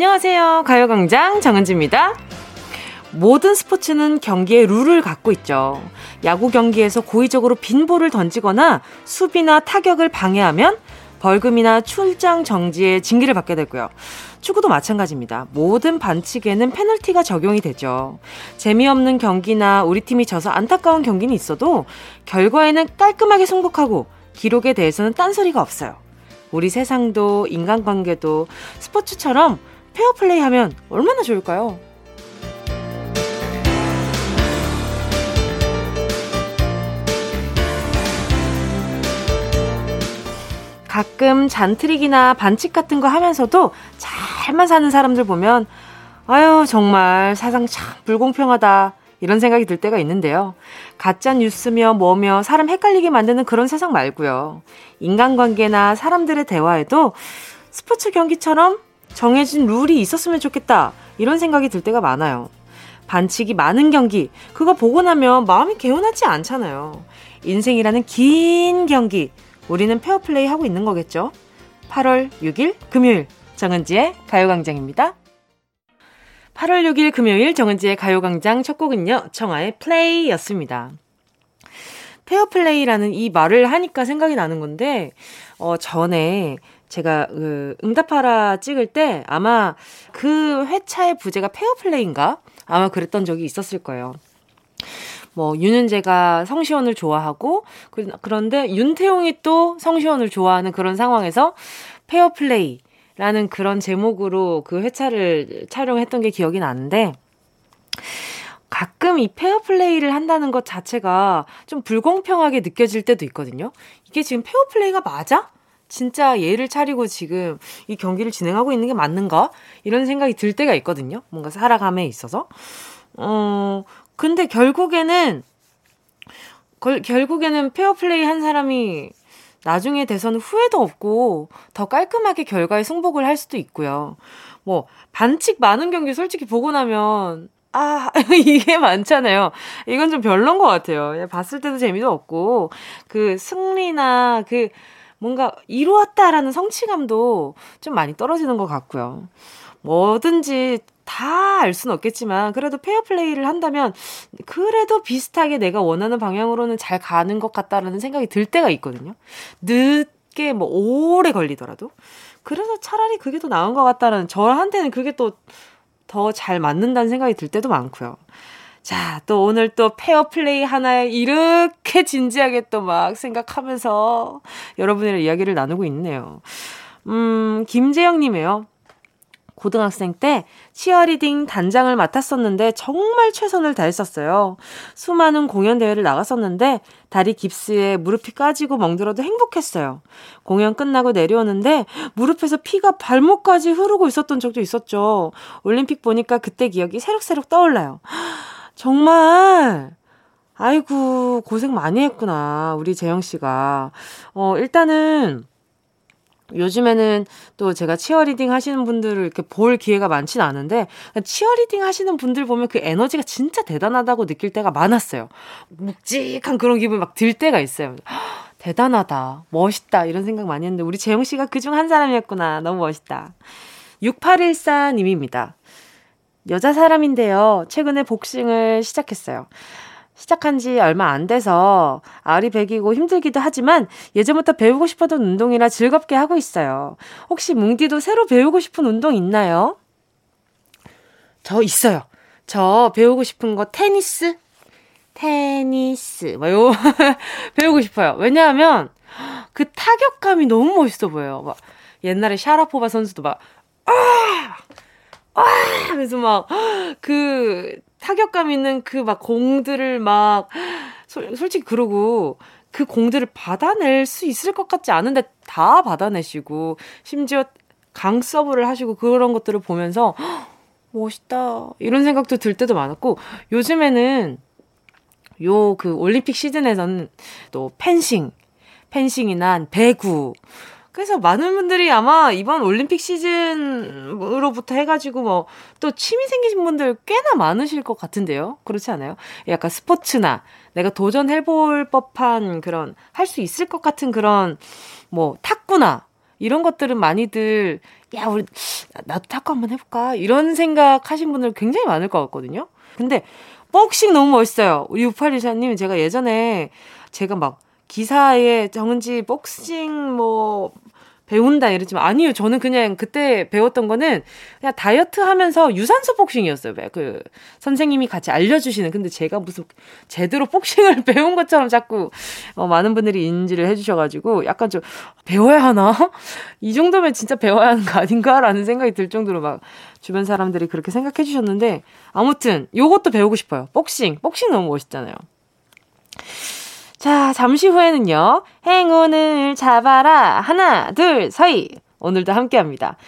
안녕하세요. 가요광장 정은지입니다. 모든 스포츠는 경기의 룰을 갖고 있죠. 야구 경기에서 고의적으로 빈볼을 던지거나 수비나 타격을 방해하면 벌금이나 출장 정지의 징계를 받게 되고요. 축구도 마찬가지입니다. 모든 반칙에는 페널티가 적용이 되죠. 재미없는 경기나 우리 팀이 져서 안타까운 경기는 있어도 결과에는 깔끔하게 승복하고 기록에 대해서는 딴소리가 없어요. 우리 세상도 인간관계도 스포츠처럼 페어플레이 하면 얼마나 좋을까요? 가끔 잔트릭이나 반칙 같은 거 하면서도 잘만 사는 사람들 보면 아유 정말 세상 참 불공평하다 이런 생각이 들 때가 있는데요. 가짜 뉴스며 뭐며 사람 헷갈리게 만드는 그런 세상 말고요. 인간관계나 사람들의 대화에도 스포츠 경기처럼 정해진 룰이 있었으면 좋겠다. 이런 생각이 들 때가 많아요. 반칙이 많은 경기, 그거 보고 나면 마음이 개운하지 않잖아요. 인생이라는 긴 경기, 우리는 페어플레이 하고 있는 거겠죠? 8월 6일 금요일, 정은지의 가요광장입니다. 8월 6일 금요일 정은지의 가요광장 첫 곡은요, 청하의 플레이 였습니다. 페어플레이라는 이 말을 하니까 생각이 나는 건데, 어, 전에 제가 그 응답하라 찍을 때 아마 그 회차의 부제가 페어플레이인가? 아마 그랬던 적이 있었을 거예요. 뭐 윤윤제가 성시원을 좋아하고 그, 그런데 윤태웅이 또 성시원을 좋아하는 그런 상황에서 페어플레이 라는 그런 제목으로 그 회차를 촬영했던 게 기억이 나는데 가끔 이 페어플레이를 한다는 것 자체가 좀 불공평하게 느껴질 때도 있거든요. 이게 지금 페어플레이가 맞아? 진짜 예를 차리고 지금 이 경기를 진행하고 있는 게 맞는가? 이런 생각이 들 때가 있거든요. 뭔가 살아감에 있어서. 어, 근데 결국에는, 걸, 결국에는 페어플레이 한 사람이 나중에 돼서는 후회도 없고 더 깔끔하게 결과에 승복을 할 수도 있고요. 뭐, 반칙 많은 경기 솔직히 보고 나면 아, 이게 많잖아요. 이건 좀 별론 것 같아요. 봤을 때도 재미도 없고, 그 승리나 그 뭔가 이루었다라는 성취감도 좀 많이 떨어지는 것 같고요. 뭐든지 다 알 수는 없겠지만 그래도 페어 플레이를 한다면 그래도 비슷하게 내가 원하는 방향으로는 잘 가는 것 같다라는 생각이 들 때가 있거든요. 늦게 뭐 오래 걸리더라도 그래서 차라리 그게 더 나은 것 같다라는 저한테는 그게 또 더 잘 맞는다는 생각이 들 때도 많고요. 자, 또 오늘 또 페어 플레이 하나에 이렇게 진지하게 또 막 생각하면서 여러분이랑 이야기를 나누고 있네요. 음, 김재영님이에요. 고등학생 때 치어리딩 단장을 맡았었는데 정말 최선을 다했었어요. 수많은 공연 대회를 나갔었는데 다리 깁스에 무릎이 까지고 멍들어도 행복했어요. 공연 끝나고 내려오는데 무릎에서 피가 발목까지 흐르고 있었던 적도 있었죠. 올림픽 보니까 그때 기억이 새록새록 떠올라요. 정말 아이고 고생 많이 했구나 우리 재영 씨가 어 일단은 요즘에는 또 제가 치어리딩 하시는 분들을 이렇게 볼 기회가 많진 않은데 치어리딩 하시는 분들 보면 그 에너지가 진짜 대단하다고 느낄 때가 많았어요. 묵직한 그런 기분 막 들 때가 있어요. 대단하다, 멋있다 이런 생각 많이 했는데 우리 재영 씨가 그중 한 사람이었구나. 너무 멋있다. 6814님입니다. 여자 사람인데요. 최근에 복싱을 시작했어요. 시작한 지 얼마 안 돼서 알이 배기고 힘들기도 하지만 예전부터 배우고 싶었던 운동이라 즐겁게 하고 있어요. 혹시 뭉디도 새로 배우고 싶은 운동 있나요? 저 있어요. 저 배우고 싶은 거 테니스? 테니스. 뭐, 요, 배우고 싶어요. 왜냐하면 그 타격감이 너무 멋있어 보여요. 막 옛날에 샤라포바 선수도 막, 아! 와! 그래서 막, 그, 타격감 있는 그 막 공들을 막, 솔, 솔직히 그러고, 그 공들을 받아낼 수 있을 것 같지 않은데 다 받아내시고, 심지어 강 서브를 하시고 그런 것들을 보면서, 멋있다. 이런 생각도 들 때도 많았고, 요즘에는 요 그 올림픽 시즌에서는 또 펜싱, 펜싱이나 배구, 그래서 많은 분들이 아마 이번 올림픽 시즌으로부터 해가지고 뭐 또 취미 생기신 분들 꽤나 많으실 것 같은데요. 그렇지 않아요? 약간 스포츠나 내가 도전해볼 법한 그런 할 수 있을 것 같은 그런 뭐 탁구나 이런 것들은 많이들, 야, 우리, 나도 탁구 한번 해볼까? 이런 생각 하신 분들 굉장히 많을 것 같거든요. 근데, 복싱 너무 멋있어요. 우리 6814님, 제가 예전에, 제가 막, 기사에 정은지 복싱 뭐 배운다 이러지만 아니요. 저는 그냥 그때 배웠던 거는 그냥 다이어트 하면서 유산소 복싱이었어요. 그 선생님이 같이 알려주시는. 근데 제가 무슨 제대로 복싱을 배운 것처럼 자꾸 어, 많은 분들이 인지를 해주셔가지고 약간 좀 배워야 하나? 이 정도면 진짜 배워야 하는 거 아닌가라는 생각이 들 정도로 막 주변 사람들이 그렇게 생각해 주셨는데 아무튼 요것도 배우고 싶어요. 복싱. 복싱 너무 멋있잖아요. 자, 잠시 후에는요. 행운을 잡아라. 하나, 둘, 서희. 오늘도 함께 합니다.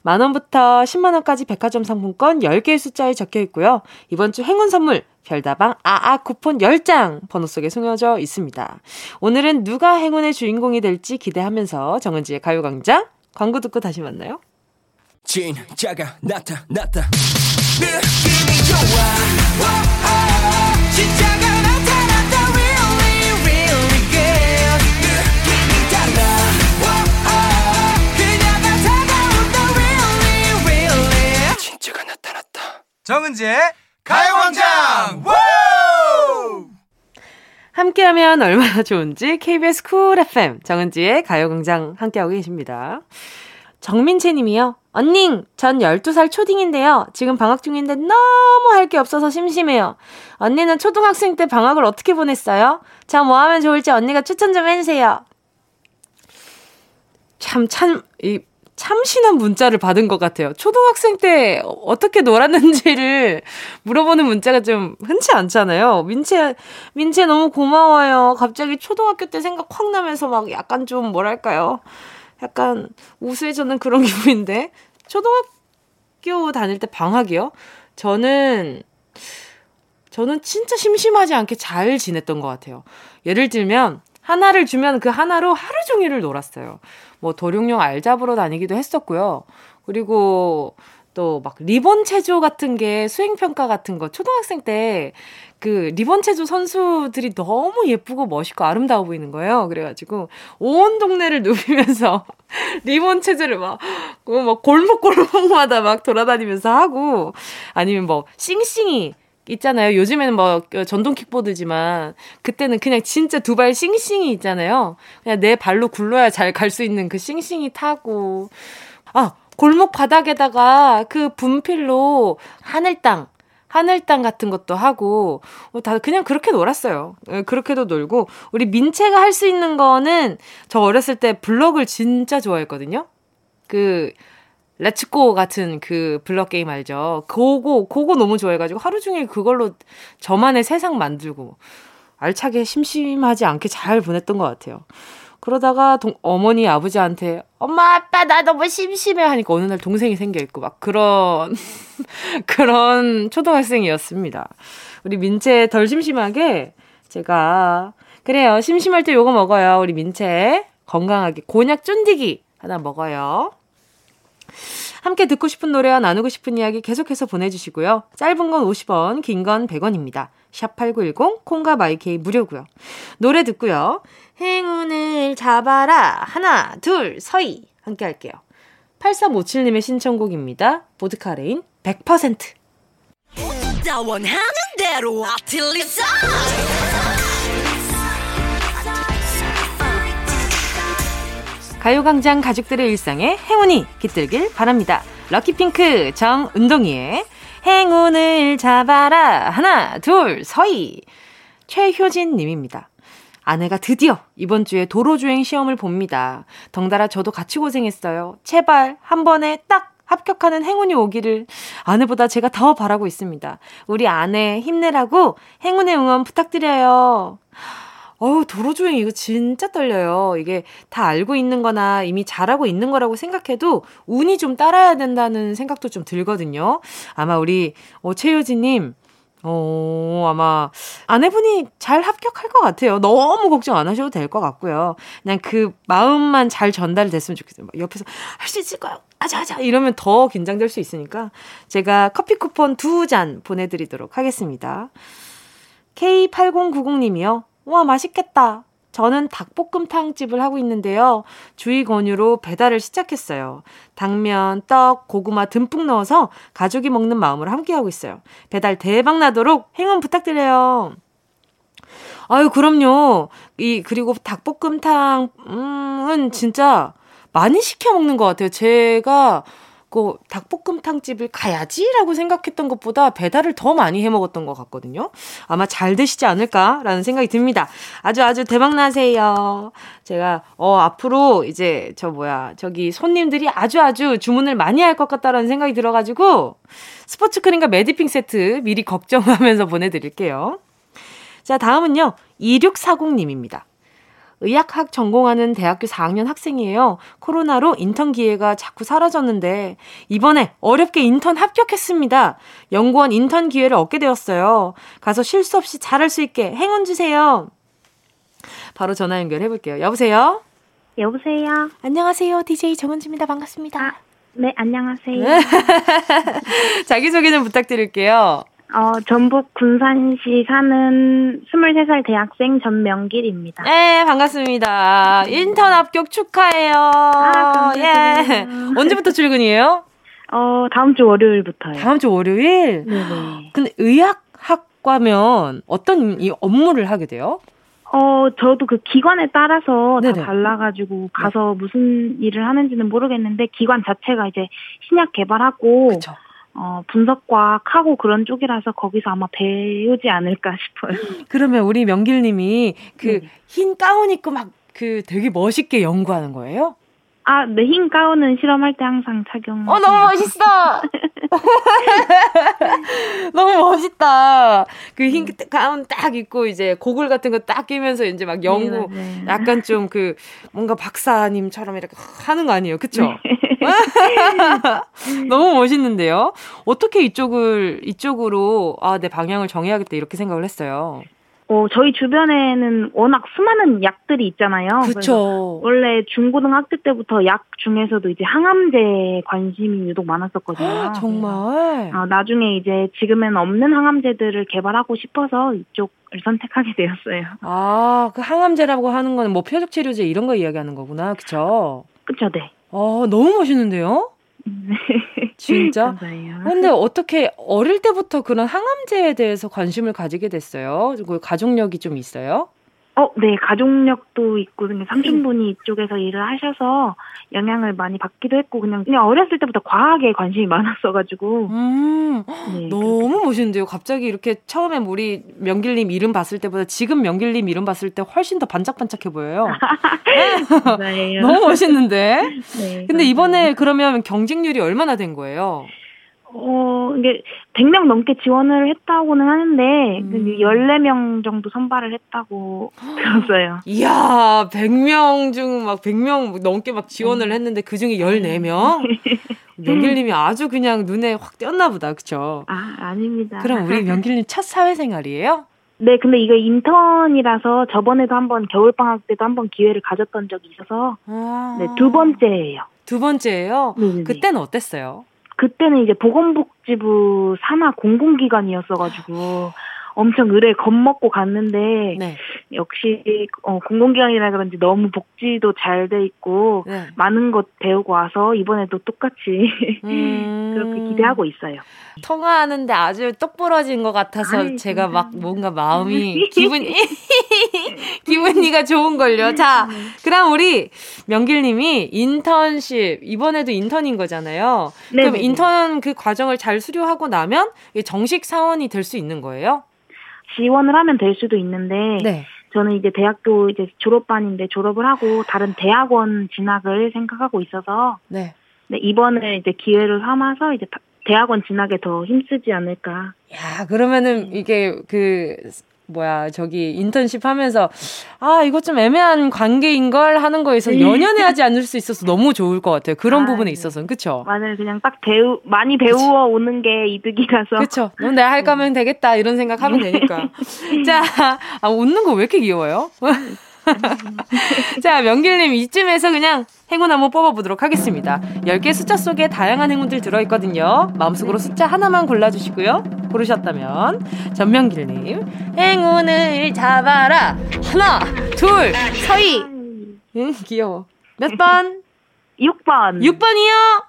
만원부터 10만원까지 백화점 상품권 10개의 숫자에 적혀 있고요. 이번 주 행운 선물, 별다방 아아 쿠폰 10장 번호 속에 숨겨져 있습니다. 오늘은 누가 행운의 주인공이 될지 기대하면서 정은지의 가요광장 광고 듣고 다시 만나요. 진짜가 나타났다. 느낌이 좋아. 오, 오, 진짜 정은지의 가요광장 함께하면 얼마나 좋은지 KBS 쿨 FM 정은지의 가요광장 함께하고 계십니다. 정민채 님이요. 언닝, 전 12살 초딩인데요. 지금 방학 중인데 너무 할 게 없어서 심심해요. 언니는 초등학생 때 방학을 어떻게 보냈어요? 저뭐 하면 좋을지 언니가 추천 좀 해주세요. 참, 참, 이, 참신한 문자를 받은 것 같아요. 초등학생 때 어떻게 놀았는지를 물어보는 문자가 좀 흔치 않잖아요. 민채, 민채 너무 고마워요. 갑자기 초등학교 때 생각 확 나면서 막 약간 좀 뭐랄까요. 약간 우수해졌는 그런 기분인데. 초등학교 다닐 때 방학이요? 저는, 저는 진짜 심심하지 않게 잘 지냈던 것 같아요. 예를 들면, 하나를 주면 그 하나로 하루 종일을 놀았어요. 뭐 도룡뇽 알 잡으러 다니기도 했었고요. 그리고 또 막 리본 체조 같은 게 수행 평가 같은 거 초등학생 때 그 리본 체조 선수들이 너무 예쁘고 멋있고 아름다워 보이는 거예요. 그래가지고 온 동네를 누비면서 리본 체조를 막, 막 골목골목마다 막 돌아다니면서 하고 아니면 뭐 싱싱이 있잖아요. 요즘에는 뭐그 전동 킥보드지만 그때는 그냥 진짜 두 발 씽씽이 있잖아요. 그냥 내 발로 굴러야 잘 갈 수 있는 그 씽씽이 타고 아 골목 바닥에다가 그 분필로 하늘 땅 하늘 땅 같은 것도 하고 어, 다 그냥 그렇게 놀았어요. 예, 그렇게도 놀고 우리 민채가 할 수 있는 거는 저 어렸을 때 블럭을 진짜 좋아했거든요. 그 레고 같은 그 블럭 게임 알죠? 그거, 그거 너무 좋아해가지고 하루 종일 그걸로 저만의 세상 만들고 알차게 심심하지 않게 잘 보냈던 것 같아요. 그러다가 동, 어머니 아버지한테 엄마 아빠 나 너무 심심해 하니까 어느 날 동생이 생겨 있고 막 그런 그런 초등학생이었습니다. 우리 민채 덜 심심하게 제가 그래요 심심할 때 요거 먹어요 우리 민채 건강하게 곤약 쫀디기 하나 먹어요. 함께 듣고 싶은 노래와 나누고 싶은 이야기 계속해서 보내주시고요. 짧은 건 50원, 긴 건 100원입니다. 샵8910, 콩과 마이케이 무료고요. 노래 듣고요. 행운을 잡아라. 하나, 둘, 서희. 함께 할게요. 8357님의 신청곡입니다. 보드카레인 100%. 가요광장 가족들의 일상에 행운이 깃들길 바랍니다. 럭키핑크 정은동이의 행운을 잡아라. 하나, 둘, 서희. 최효진 님입니다. 아내가 드디어 이번 주에 도로주행 시험을 봅니다. 덩달아 저도 같이 고생했어요. 제발 한 번에 딱 합격하는 행운이 오기를 아내보다 제가 더 바라고 있습니다. 우리 아내 힘내라고 행운의 응원 부탁드려요. 어우, 도로주행 이거 진짜 떨려요. 이게 다 알고 있는 거나 이미 잘하고 있는 거라고 생각해도 운이 좀 따라야 된다는 생각도 좀 들거든요. 아마 우리, 어, 최효진님, 어, 아마 아내분이 잘 합격할 것 같아요. 너무 걱정 안 하셔도 될 것 같고요. 그냥 그 마음만 잘 전달됐으면 좋겠어요. 옆에서 할 수 있을 거요 아자, 아자. 이러면 더 긴장될 수 있으니까 제가 커피 쿠폰 두 잔 보내드리도록 하겠습니다. K8090님이요. 와, 맛있겠다. 저는 닭볶음탕집을 하고 있는데요. 주의 권유로 배달을 시작했어요. 당면, 떡, 고구마 듬뿍 넣어서 가족이 먹는 마음으로 함께하고 있어요. 배달 대박 나도록 행운 부탁드려요. 아유, 그럼요. 이, 그리고 닭볶음탕은 진짜 많이 시켜 먹는 것 같아요. 제가 그 닭볶음탕 집을 가야지라고 생각했던 것보다 배달을 더 많이 해 먹었던 것 같거든요. 아마 잘 되시지 않을까라는 생각이 듭니다. 아주 아주 대박 나세요. 제가 어 앞으로 이제 저 뭐야 저기 손님들이 아주 아주 주문을 많이 할 것 같다라는 생각이 들어가지고 스포츠 크림과 매디핑 세트 미리 걱정하면서 보내드릴게요. 자 다음은요 2640님입니다. 의학학 전공하는 대학교 4학년 학생이에요. 코로나로 인턴 기회가 자꾸 사라졌는데 이번에 어렵게 인턴 합격했습니다. 연구원 인턴 기회를 얻게 되었어요. 가서 실수 없이 잘할 수 있게 행운 주세요. 바로 전화 연결해 볼게요. 여보세요? 여보세요? 안녕하세요. DJ 정은지입니다. 반갑습니다. 아, 네, 안녕하세요. 자기소개 좀 부탁드릴게요. 어, 전북 군산시 사는 23살 대학생 전명길입니다. 네, 반갑습니다. 인턴 합격 축하해요. 아, 예. 언제부터 출근이에요? 어, 다음 주 월요일부터요. 다음 주 월요일? 네네. 근데 의학학과면 어떤 이 업무를 하게 돼요? 어, 저도 그 기관에 따라서 네네. 다 달라가지고 가서 네. 무슨 일을 하는지는 모르겠는데 기관 자체가 이제 신약 개발하고 그쵸. 어, 분석과학하고 그런 쪽이라서 거기서 아마 배우지 않을까 싶어요. 그러면 우리 명길님이 그흰 네. 가운 입고 막 그 되게 멋있게 연구하는 거예요? 아, 네, 흰 가운은 실험할 때 항상 착용. 어, 너무 멋있어! 너무 멋있다. 그흰 네. 가운 딱 입고 이제 고글 같은 거 딱 끼면서 이제 막 연구, 네, 네. 약간 좀 그 뭔가 박사님처럼 이렇게 하는 거 아니에요? 그쵸? 네. 너무 멋있는데요? 어떻게 이쪽을, 이쪽으로, 아, 내 방향을 정해야겠다 이렇게 생각을 했어요? 어, 저희 주변에는 워낙 수많은 약들이 있잖아요. 그렇죠. 원래 중고등학교 때부터 약 중에서도 이제 항암제에 관심이 유독 많았었거든요. 아, 정말. 어, 나중에 이제 지금은 없는 항암제들을 개발하고 싶어서 이쪽을 선택하게 되었어요. 아, 그 항암제라고 하는 거는 뭐 표적 치료제 이런 거 이야기하는 거구나. 그쵸? 그쵸, 네. 어, 너무 멋있는데요? 네. 진짜? 근데 어떻게 어릴 때부터 그런 항암제에 대해서 관심을 가지게 됐어요? 그리고 가족력이 좀 있어요? 어, 네, 가족력도 있고, 그냥 삼촌분이 이쪽에서 일을 하셔서 영향을 많이 받기도 했고, 그냥, 그냥 어렸을 때부터 과학에 관심이 많았어가지고. 음, 네, 너무 그렇게. 멋있는데요. 갑자기 이렇게 처음에 우리 명길님 이름 봤을 때보다 지금 명길님 이름 봤을 때 훨씬 더 반짝반짝해 보여요. 네. 너무 멋있는데? 네, 근데 이번에 그러면 경쟁률이 얼마나 된 거예요? 어, 이게 100명 넘게 지원을 했다고는 하는데 음. 14명 정도 선발을 했다고 들었어요. 이야, 100명 중 막 100명 넘게 막 지원을 음. 했는데 그중에 14명? 명길님이 아주 그냥 눈에 확 띄었나 보다. 그쵸? 아, 아닙니다. 그럼 우리 명길님 첫 사회생활이에요? 네, 근데 이거 인턴이라서 저번에도 한번 겨울방학 때도 한번 기회를 가졌던 적이 있어서 아. 네, 두 번째예요. 두 번째예요? 네네네. 그때는 어땠어요? 그때는 이제 보건복지부 산하 공공기관이었어가지고 엄청 의뢰 겁먹고 갔는데 네. 역시 어, 공공기관이라 그런지 너무 복지도 잘 돼 있고 네. 많은 것 배우고 와서 이번에도 똑같이 음... 그렇게 기대하고 있어요. 통화하는데 아주 똑부러진 것 같아서 아이, 제가 막 뭔가 마음이 기분 기분이가 좋은 걸요. 자, 그럼 우리 명길님이 인턴십 이번에도 인턴인 거잖아요. 네 그럼 인턴 그 과정을 잘 수료하고 나면 정식 사원이 될 수 있는 거예요? 지원을 하면 될 수도 있는데 네. 저는 이제 대학교 이제 졸업반인데 졸업을 하고 다른 대학원 진학을 생각하고 있어서 네. 네 이번에 이제 기회를 삼아서 이제 대학원 진학에 더 힘쓰지 않을까. 야, 그러면은 이게 그 뭐야 저기 인턴십 하면서 아 이거 좀 애매한 관계인 걸 하는 거에 있어서 네. 연연해 하지 않을 수 있어서 너무 좋을 것 같아요. 그런 아, 부분에 네. 있어서는 그쵸? 맞아요. 그냥 딱 배우 많이 배우어. 오는 게 이득이라서. 그쵸. 너 내가 할 거면 되겠다 이런 생각하면 네. 되니까. 자, 아, 웃는 거 왜 이렇게 귀여워요? 자, 명길님 이쯤에서 그냥 행운 한번 뽑아보도록 하겠습니다. 10개 숫자 속에 다양한 행운들 들어있거든요. 마음속으로 숫자 하나만 골라주시고요. 고르셨다면 전명길님 행운을 잡아라. 하나 둘 서희. 응 귀여워. 몇 번? 6번. 6번이요?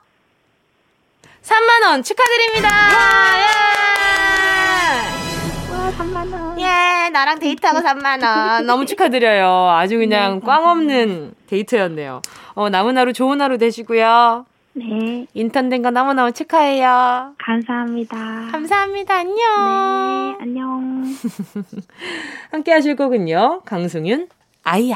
3만원 축하드립니다. 예! 와 3만원. 예 나랑 데이트하고 3만원. 너무 축하드려요. 아주 그냥 네, 꽝 없는 데이트였네요. 어 남은 하루 좋은 하루 되시고요 네. 인턴 된 거 너무너무 축하해요. 감사합니다. 감사합니다. 안녕. 네, 안녕. 함께 하실 곡은요. 강승윤, 아이야.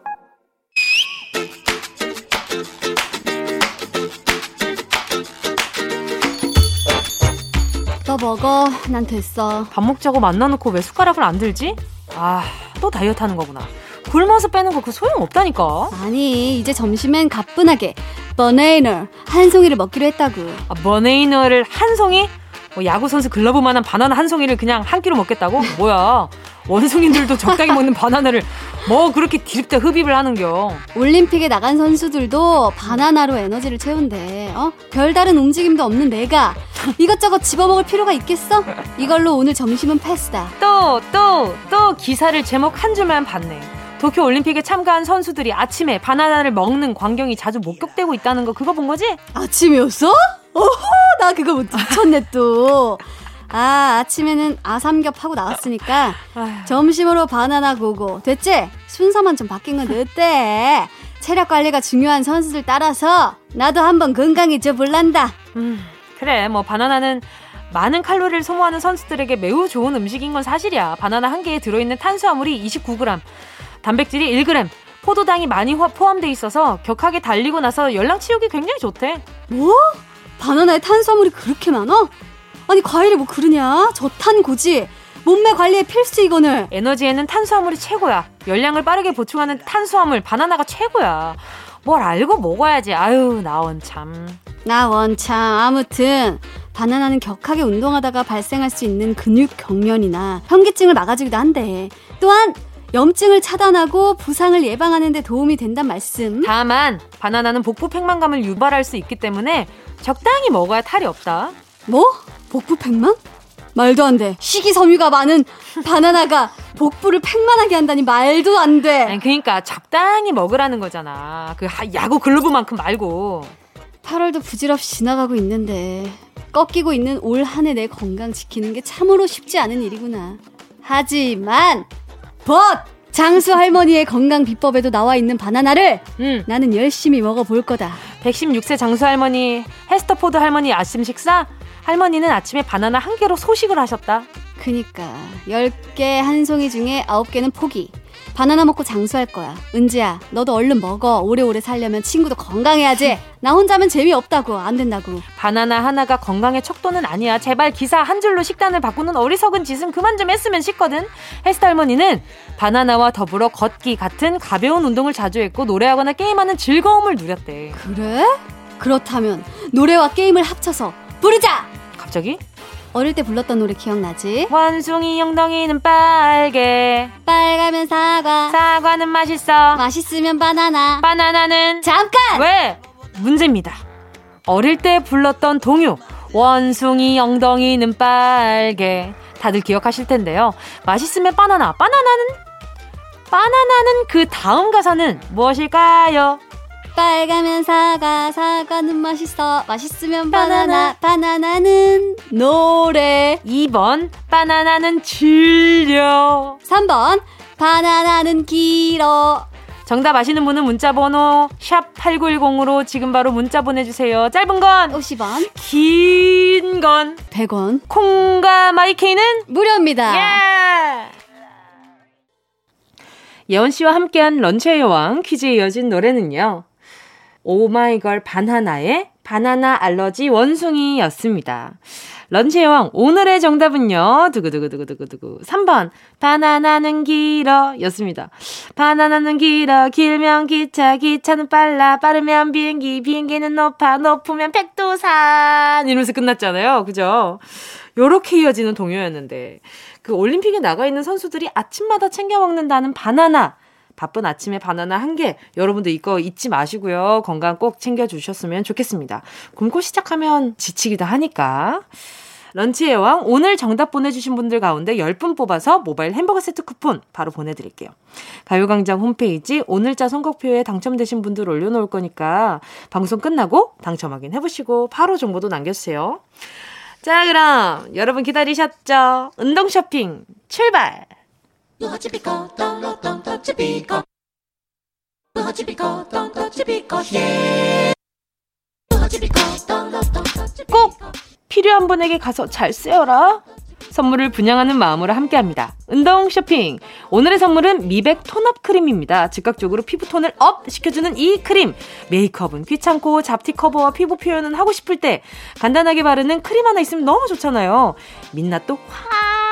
너 먹어. 난 됐어. 밥 먹자고 만나놓고 왜 숟가락을 안 들지? 아, 또 다이어트 하는 거구나. 굶어서 빼는 거 그 소용 없다니까. 아니, 이제 점심엔 가뿐하게 버네이너 한 송이를 먹기로 했다고. 아, 버네이너를 한 송이? 뭐 야구 선수 글러브만한 바나나 한 송이를 그냥 한 끼로 먹겠다고? 뭐야? 원숭이들도 적당히 먹는 바나나를 뭐 그렇게 디립다 흡입을 하는겨. 올림픽에 나간 선수들도 바나나로 에너지를 채운대. 어? 별다른 움직임도 없는 내가 이것저것 집어먹을 필요가 있겠어? 이걸로 오늘 점심은 패스다. 또, 또, 또 기사를 제목 한 줄만 봤네. 도쿄 올림픽에 참가한 선수들이 아침에 바나나를 먹는 광경이 자주 목격되고 있다는 거 그거 본 거지? 아침이었어? 오호, 나 그거 못 미쳤네 또. 아, 아침에는 아삼겹 하고 나왔으니까 점심으로 바나나 고고. 됐지? 순서만 좀 바뀐 건데 어때? 체력 관리가 중요한 선수들 따라서 나도 한번 건강해져 볼란다. 음, 그래. 뭐 바나나는 많은 칼로리를 소모하는 선수들에게 매우 좋은 음식인 건 사실이야. 바나나 한 개에 들어있는 탄수화물이 29g, 단백질이 1g, 포도당이 많이 포함돼 있어서 격하게 달리고 나서 열량 치우기 굉장히 좋대. 뭐? 바나나에 탄수화물이 그렇게 많아? 아니 과일이 뭐 그러냐? 저탄 고지. 몸매 관리에 필수 이거는. 에너지에는 탄수화물이 최고야. 열량을 빠르게 보충하는 탄수화물 바나나가 최고야. 뭘 알고 먹어야지. 아유 나 원참. 나 원참. 아무튼 바나나는 격하게 운동하다가 발생할 수 있는 근육 경련이나 현기증을 막아주기도 한데 또한 염증을 차단하고 부상을 예방하는 데 도움이 된단 말씀. 다만 바나나는 복부 팽만감을 유발할 수 있기 때문에 적당히 먹어야 탈이 없다. 뭐? 복부 팽만? 말도 안 돼. 식이섬유가 많은 바나나가 복부를 팽만하게 한다니 말도 안 돼. 아니, 그러니까 적당히 먹으라는 거잖아. 그 야구 글로브만큼 말고. 8월도 부질없이 지나가고 있는데 꺾이고 있는 올 한 해 내 건강 지키는 게 참으로 쉽지 않은 일이구나. 하지만 벗! 장수 할머니의 건강 비법에도 나와 있는 바나나를 음. 나는 열심히 먹어볼 거다. 116세 장수 할머니, 헤스터포드 할머니 아침 식사 할머니는 아침에 바나나 한 개로 소식을 하셨다. 그니까 10개 한 송이 중에 9개는 포기. 바나나 먹고 장수할 거야. 은지야, 너도 얼른 먹어. 오래오래 살려면 친구도 건강해야지. 나 혼자면 재미없다고. 안 된다고. 바나나 하나가 건강의 척도는 아니야. 제발 기사 한 줄로 식단을 바꾸는 어리석은 짓은 그만 좀 했으면 싶거든. 헬스타 할머니는 바나나와 더불어 걷기 같은 가벼운 운동을 자주 했고 노래하거나 게임하는 즐거움을 누렸대. 그래? 그렇다면 노래와 게임을 합쳐서 부르자! 갑자기? 어릴 때 불렀던 노래 기억나지? 원숭이 엉덩이는 빨개. 빨가면 사과. 사과는 맛있어. 맛있으면 바나나. 바나나는? 잠깐! 왜? 문제입니다. 어릴 때 불렀던 동요. 원숭이 엉덩이는 빨개. 다들 기억하실 텐데요. 맛있으면 바나나. 바나나는? 바나나는 그 다음 가사는 무엇일까요? 빨가면 사과, 사과는 맛있어. 맛있으면 바나나, 바나나 는 노래. 2번, 바나나는 질려. 3번, 바나나는 길어. 정답 아시는 분은 문자 번호 샵 8910으로 지금 바로 문자 보내주세요. 짧은 건 50원, 긴 건 100원, 콩과 마이케이는 무료입니다. 예! 예원 씨와 함께한 런치의 여왕 퀴즈에 이어진 노래는요. 오마이걸 바나나의 바나나 알러지 원숭이였습니다. 런치의 왕, 오늘의 정답은요, 두구두구두구두구두구. 3번, 바나나는 길어 였습니다. 바나나는 길어, 길면 기차, 기차는 빨라, 빠르면 비행기, 비행기는 높아, 높으면 백두산. 이러면서 끝났잖아요. 그죠? 요렇게 이어지는 동요였는데, 그 올림픽에 나가 있는 선수들이 아침마다 챙겨 먹는다는 바나나. 바쁜 아침에 바나나 한 개. 여러분들 이거 잊지 마시고요. 건강 꼭 챙겨주셨으면 좋겠습니다. 굶고 시작하면 지치기도 하니까. 런치의 왕 오늘 정답 보내주신 분들 가운데 10분 뽑아서 모바일 햄버거 세트 쿠폰 바로 보내드릴게요. 가요광장 홈페이지 오늘자 선곡표에 당첨되신 분들 올려놓을 거니까 방송 끝나고 당첨 확인 해보시고 바로 정보도 남겨주세요. 자 그럼 여러분 기다리셨죠? 운동 쇼핑 출발! 꼭 필요한 분에게 가서 잘 쓰여라. 선물을 분양하는 마음으로 함께합니다. 은동 쇼핑. 오늘의 선물은 미백 tone up 크림입니다. 즉각적으로 피부 톤을 up 시켜주는 이 크림. 메이크업은 귀찮고 잡티 커버와 피부 표현은 하고 싶을 때 간단하게 바르는 크림 하나 있으면 너무 좋잖아요. 민낯도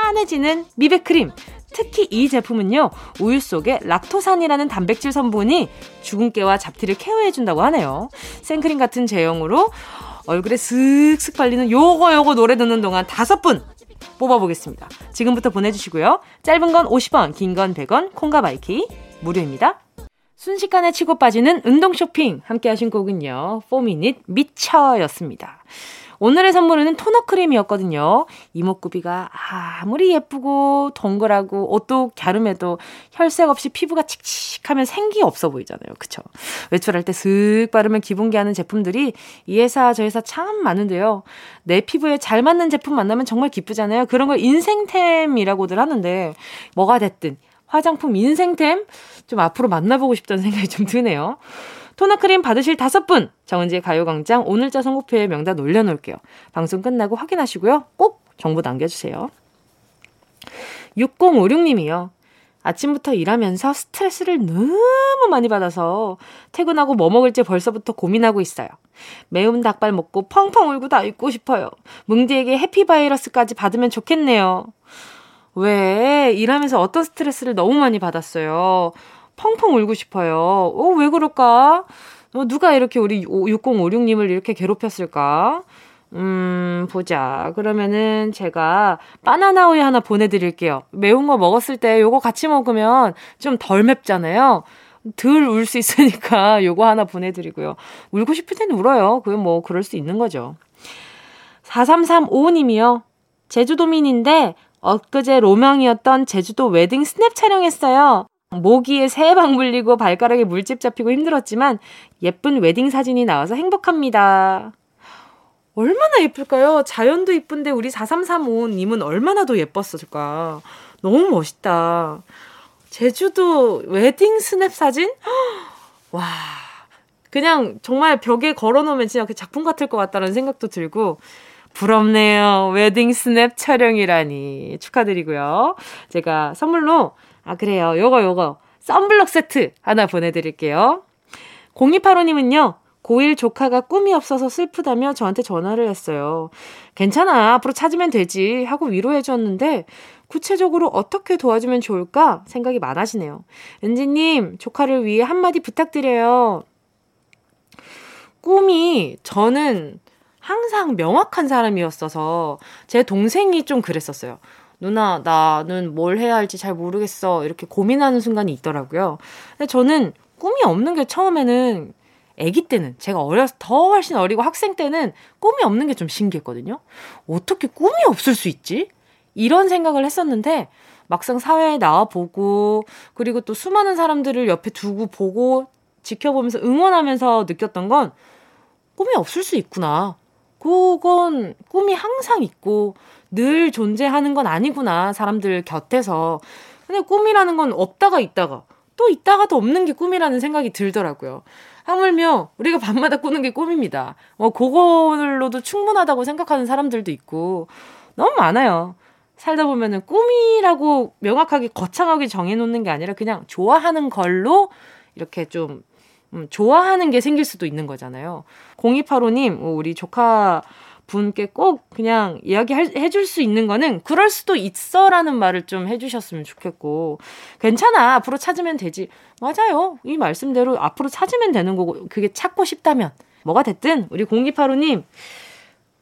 환해지는 미백 크림. 특히 이 제품은요, 우유 속에 락토산이라는 단백질 성분이 주근깨와 잡티를 케어해준다고 하네요. 생크림 같은 제형으로 얼굴에 슥슥 발리는 요거 요거 노래 듣는 동안 다섯 분 뽑아보겠습니다. 지금부터 보내주시고요. 짧은 건 50원, 긴 건 100원, 콩과 마이K 무료입니다. 순식간에 치고 빠지는 은동 쇼핑 함께 하신 곡은요. 4미닛 미쳐였습니다. 오늘의 선물은 tone up 크림이었거든요. 이목구비가 아무리 예쁘고 동글하고 옷도 갸름해도 혈색 없이 피부가 칙칙하면 생기 없어 보이잖아요. 그쵸? 외출할 때 슥 바르면 기분기 하는 제품들이 이 회사 저 회사 참 많은데요. 내 피부에 잘 맞는 제품 만나면 정말 기쁘잖아요. 그런 걸 인생템이라고들 하는데 뭐가 됐든 화장품 인생템 좀 앞으로 만나보고 싶다는 생각이 좀 드네요. 토너 크림 받으실 다섯 분 정은지의 가요광장 오늘자 선곡표에 명단 올려놓을게요. 방송 끝나고 확인하시고요. 꼭 정보 남겨주세요. 6056님이요. 아침부터 일하면서 스트레스를 너무 많이 받아서 퇴근하고 뭐 먹을지 벌써부터 고민하고 있어요. 매운 닭발 먹고 펑펑 울고 다 잊고 싶어요. 뭉디에게 해피바이러스까지 받으면 좋겠네요. 왜? 일하면서 어떤 스트레스를 너무 많이 받았어요. 펑펑 울고 싶어요. 어, 왜 그럴까? 어, 누가 이렇게 우리 6056님을 이렇게 괴롭혔을까? 음, 보자. 그러면은 제가 바나나 우유 하나 보내드릴게요. 매운 거 먹었을 때 요거 같이 먹으면 좀 덜 맵잖아요. 덜 울 수 있으니까 요거 하나 보내드리고요. 울고 싶을 땐 울어요. 그게 뭐 그럴 수 있는 거죠. 4335님이요. 제주도민인데 엊그제 로망이었던 제주도 웨딩 스냅 촬영했어요. 모기에 세 방 물리고 발가락에 물집 잡히고 힘들었지만 예쁜 웨딩 사진이 나와서 행복합니다. 얼마나 예쁠까요? 자연도 이쁜데 우리 4335님은 얼마나 더 예뻤을까. 너무 멋있다. 제주도 웨딩 스냅 사진? 와. 그냥 정말 벽에 걸어놓으면 진짜 그 작품 같을 것 같다는 생각도 들고, 부럽네요. 웨딩 스냅 촬영이라니. 축하드리고요. 제가 선물로 아, 그래요. 요거, 요거. 썬블럭 세트 하나 보내드릴게요. 0285님은요, 고1 조카가 꿈이 없어서 슬프다며 저한테 전화를 했어요. 괜찮아. 앞으로 찾으면 되지. 하고 위로해줬는데, 구체적으로 어떻게 도와주면 좋을까 생각이 많아지네요. 은지님, 조카를 위해 한마디 부탁드려요. 꿈이 저는 항상 명확한 사람이었어서 제 동생이 좀 그랬었어요. 누나, 나는 뭘 해야 할지 잘 모르겠어. 이렇게 고민하는 순간이 있더라고요. 근데 저는 꿈이 없는 게 처음에는 아기 때는 제가 어려서 더 훨씬 어리고 학생 때는 꿈이 없는 게 좀 신기했거든요. 어떻게 꿈이 없을 수 있지? 이런 생각을 했었는데 막상 사회에 나와 보고 그리고 또 수많은 사람들을 옆에 두고 보고 지켜보면서 응원하면서 느꼈던 건 꿈이 없을 수 있구나. 그건 꿈이 항상 있고 늘 존재하는 건 아니구나. 사람들 곁에서. 근데 꿈이라는 건 없다가 있다가 또 있다가 도 없는 게 꿈이라는 생각이 들더라고요. 하물며 우리가 밤마다 꾸는 게 꿈입니다. 뭐 그걸로도 충분하다고 생각하는 사람들도 있고 너무 많아요. 살다 보면은 꿈이라고 명확하게 거창하게 정해놓는 게 아니라 그냥 좋아하는 걸로 이렇게 좀 음, 좋아하는 게 생길 수도 있는 거잖아요. 0285님, 우리 조카 분께 꼭 그냥 이야기 해줄 수 있는 거는 그럴 수도 있어 라는 말을 좀 해주셨으면 좋겠고 괜찮아 앞으로 찾으면 되지. 맞아요. 이 말씀대로 앞으로 찾으면 되는 거고 그게 찾고 싶다면. 뭐가 됐든 우리 0285님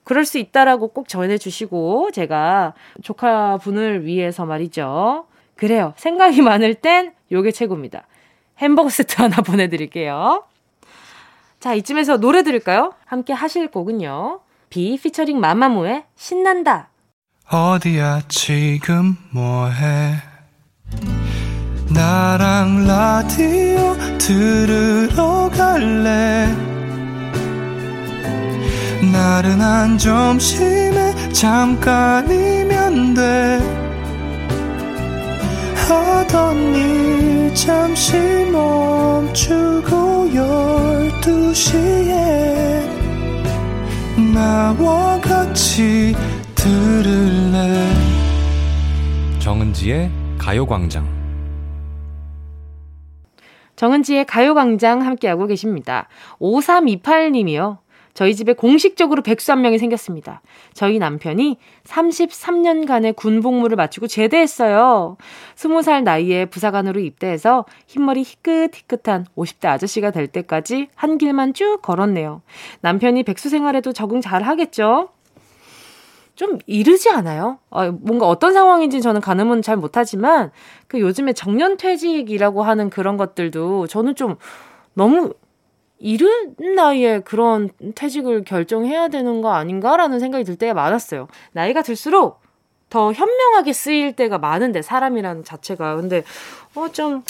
그럴 수 있다라고 꼭 전해주시고 제가 조카분을 위해서 말이죠. 그래요. 생각이 많을 땐 요게 최고입니다. 햄버거 세트 하나 보내드릴게요. 자 이쯤에서 노래 들을까요? 함께 하실 곡은요 비 피처링 마마무의 신난다. 어디야 지금 뭐해? 나랑 라디오 들으러 갈래? 나른한 점심에 잠깐이면 돼. 하던 일 잠시 멈추고 열두 시에 나와 같이 들을래 정은지의 가요광장 정은지의 가요광장 함께하고 계십니다. 5328님이요. 저희 집에 공식적으로 백수 한 명이 생겼습니다. 저희 남편이 33년간의 군 복무를 마치고 제대했어요. 20살 나이에 부사관으로 입대해서 흰머리 희끗희끗한 50대 아저씨가 될 때까지 한 길만 쭉 걸었네요. 남편이 백수 생활에도 적응 잘 하겠죠? 좀 이르지 않아요? 어, 뭔가 어떤 상황인지 저는 가늠은 잘 못하지만 그 요즘에 정년퇴직이라고 하는 그런 것들도 저는 좀 너무 이른 나이에 그런 퇴직을 결정해야 되는 거 아닌가라는 생각이 들 때가 많았어요. 나이가 들수록 더 현명하게 쓰일 때가 많은데 사람이라는 자체가 근데 어좀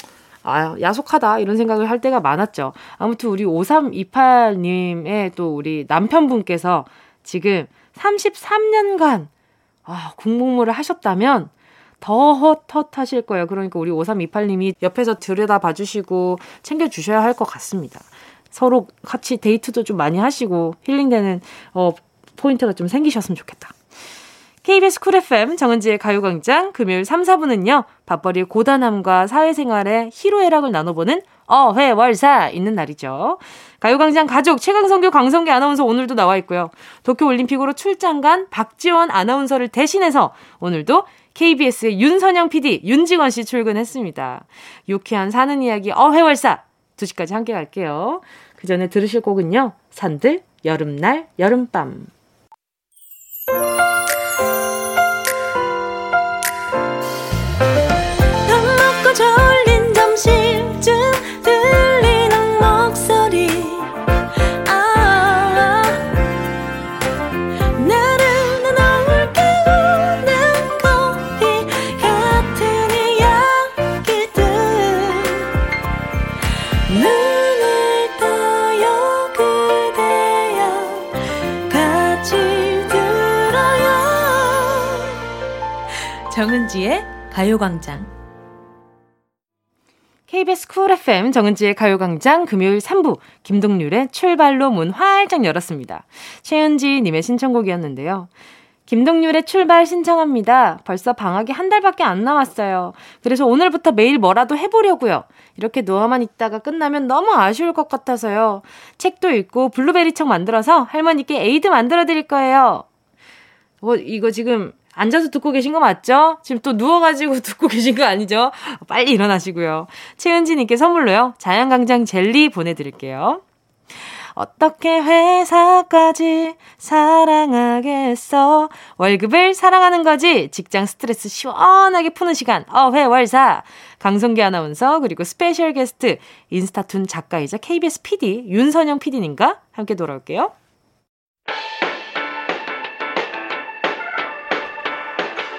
아, 야속하다 이런 생각을 할 때가 많았죠. 아무튼 우리 5328 님의 또 우리 남편분께서 지금 33년간 아, 근무를 하셨다면 더 헛헛하실 거예요. 그러니까 우리 5328님이 옆에서 들여다 봐 주시고 챙겨 주셔야 할 것 같습니다. 서로 같이 데이트도 좀 많이 하시고 힐링되는 어, 포인트가 좀 생기셨으면 좋겠다. KBS 쿨 FM 정은지의 가요광장 금요일 3, 4부는요. 밥벌이의 고단함과 사회생활의 희로애락을 나눠보는 어회월사 있는 날이죠. 가요광장 가족 최강성규 강성기 아나운서 오늘도 나와 있고요. 도쿄올림픽으로 출장 간 박지원 아나운서를 대신해서 오늘도 KBS의 윤선영 PD, 윤지원 씨 출근했습니다. 유쾌한 사는 이야기 어회월사 2시까지 함께 갈게요. 그 전에 들으실 곡은요. 산들, 여름날, 여름밤. 가요광장. KBS 쿨 FM 정은지의 가요광장 금요일 3부 김동률의 출발로 문 활짝 열었습니다. 최은지님의 신청곡이었는데요. 김동률의 출발 신청합니다. 벌써 방학이 한 달밖에 안 남았어요. 그래서 오늘부터 매일 뭐라도 해보려고요. 이렇게 누워만 있다가 끝나면 너무 아쉬울 것 같아서요. 책도 읽고 블루베리 청 만들어서 할머니께 에이드 만들어 드릴 거예요. 어, 이거 지금 앉아서 듣고 계신 거 맞죠? 지금 또 누워가지고 듣고 계신 거 아니죠? 빨리 일어나시고요. 최은지님께 선물로요. 자양강장 젤리 보내드릴게요. 어떻게 회사까지 사랑하겠어? 월급을 사랑하는 거지. 직장 스트레스 시원하게 푸는 시간. 어회월사. 강성규 아나운서 그리고 스페셜 게스트 인스타툰 작가이자 KBS PD 윤선영 PD님과 함께 돌아올게요.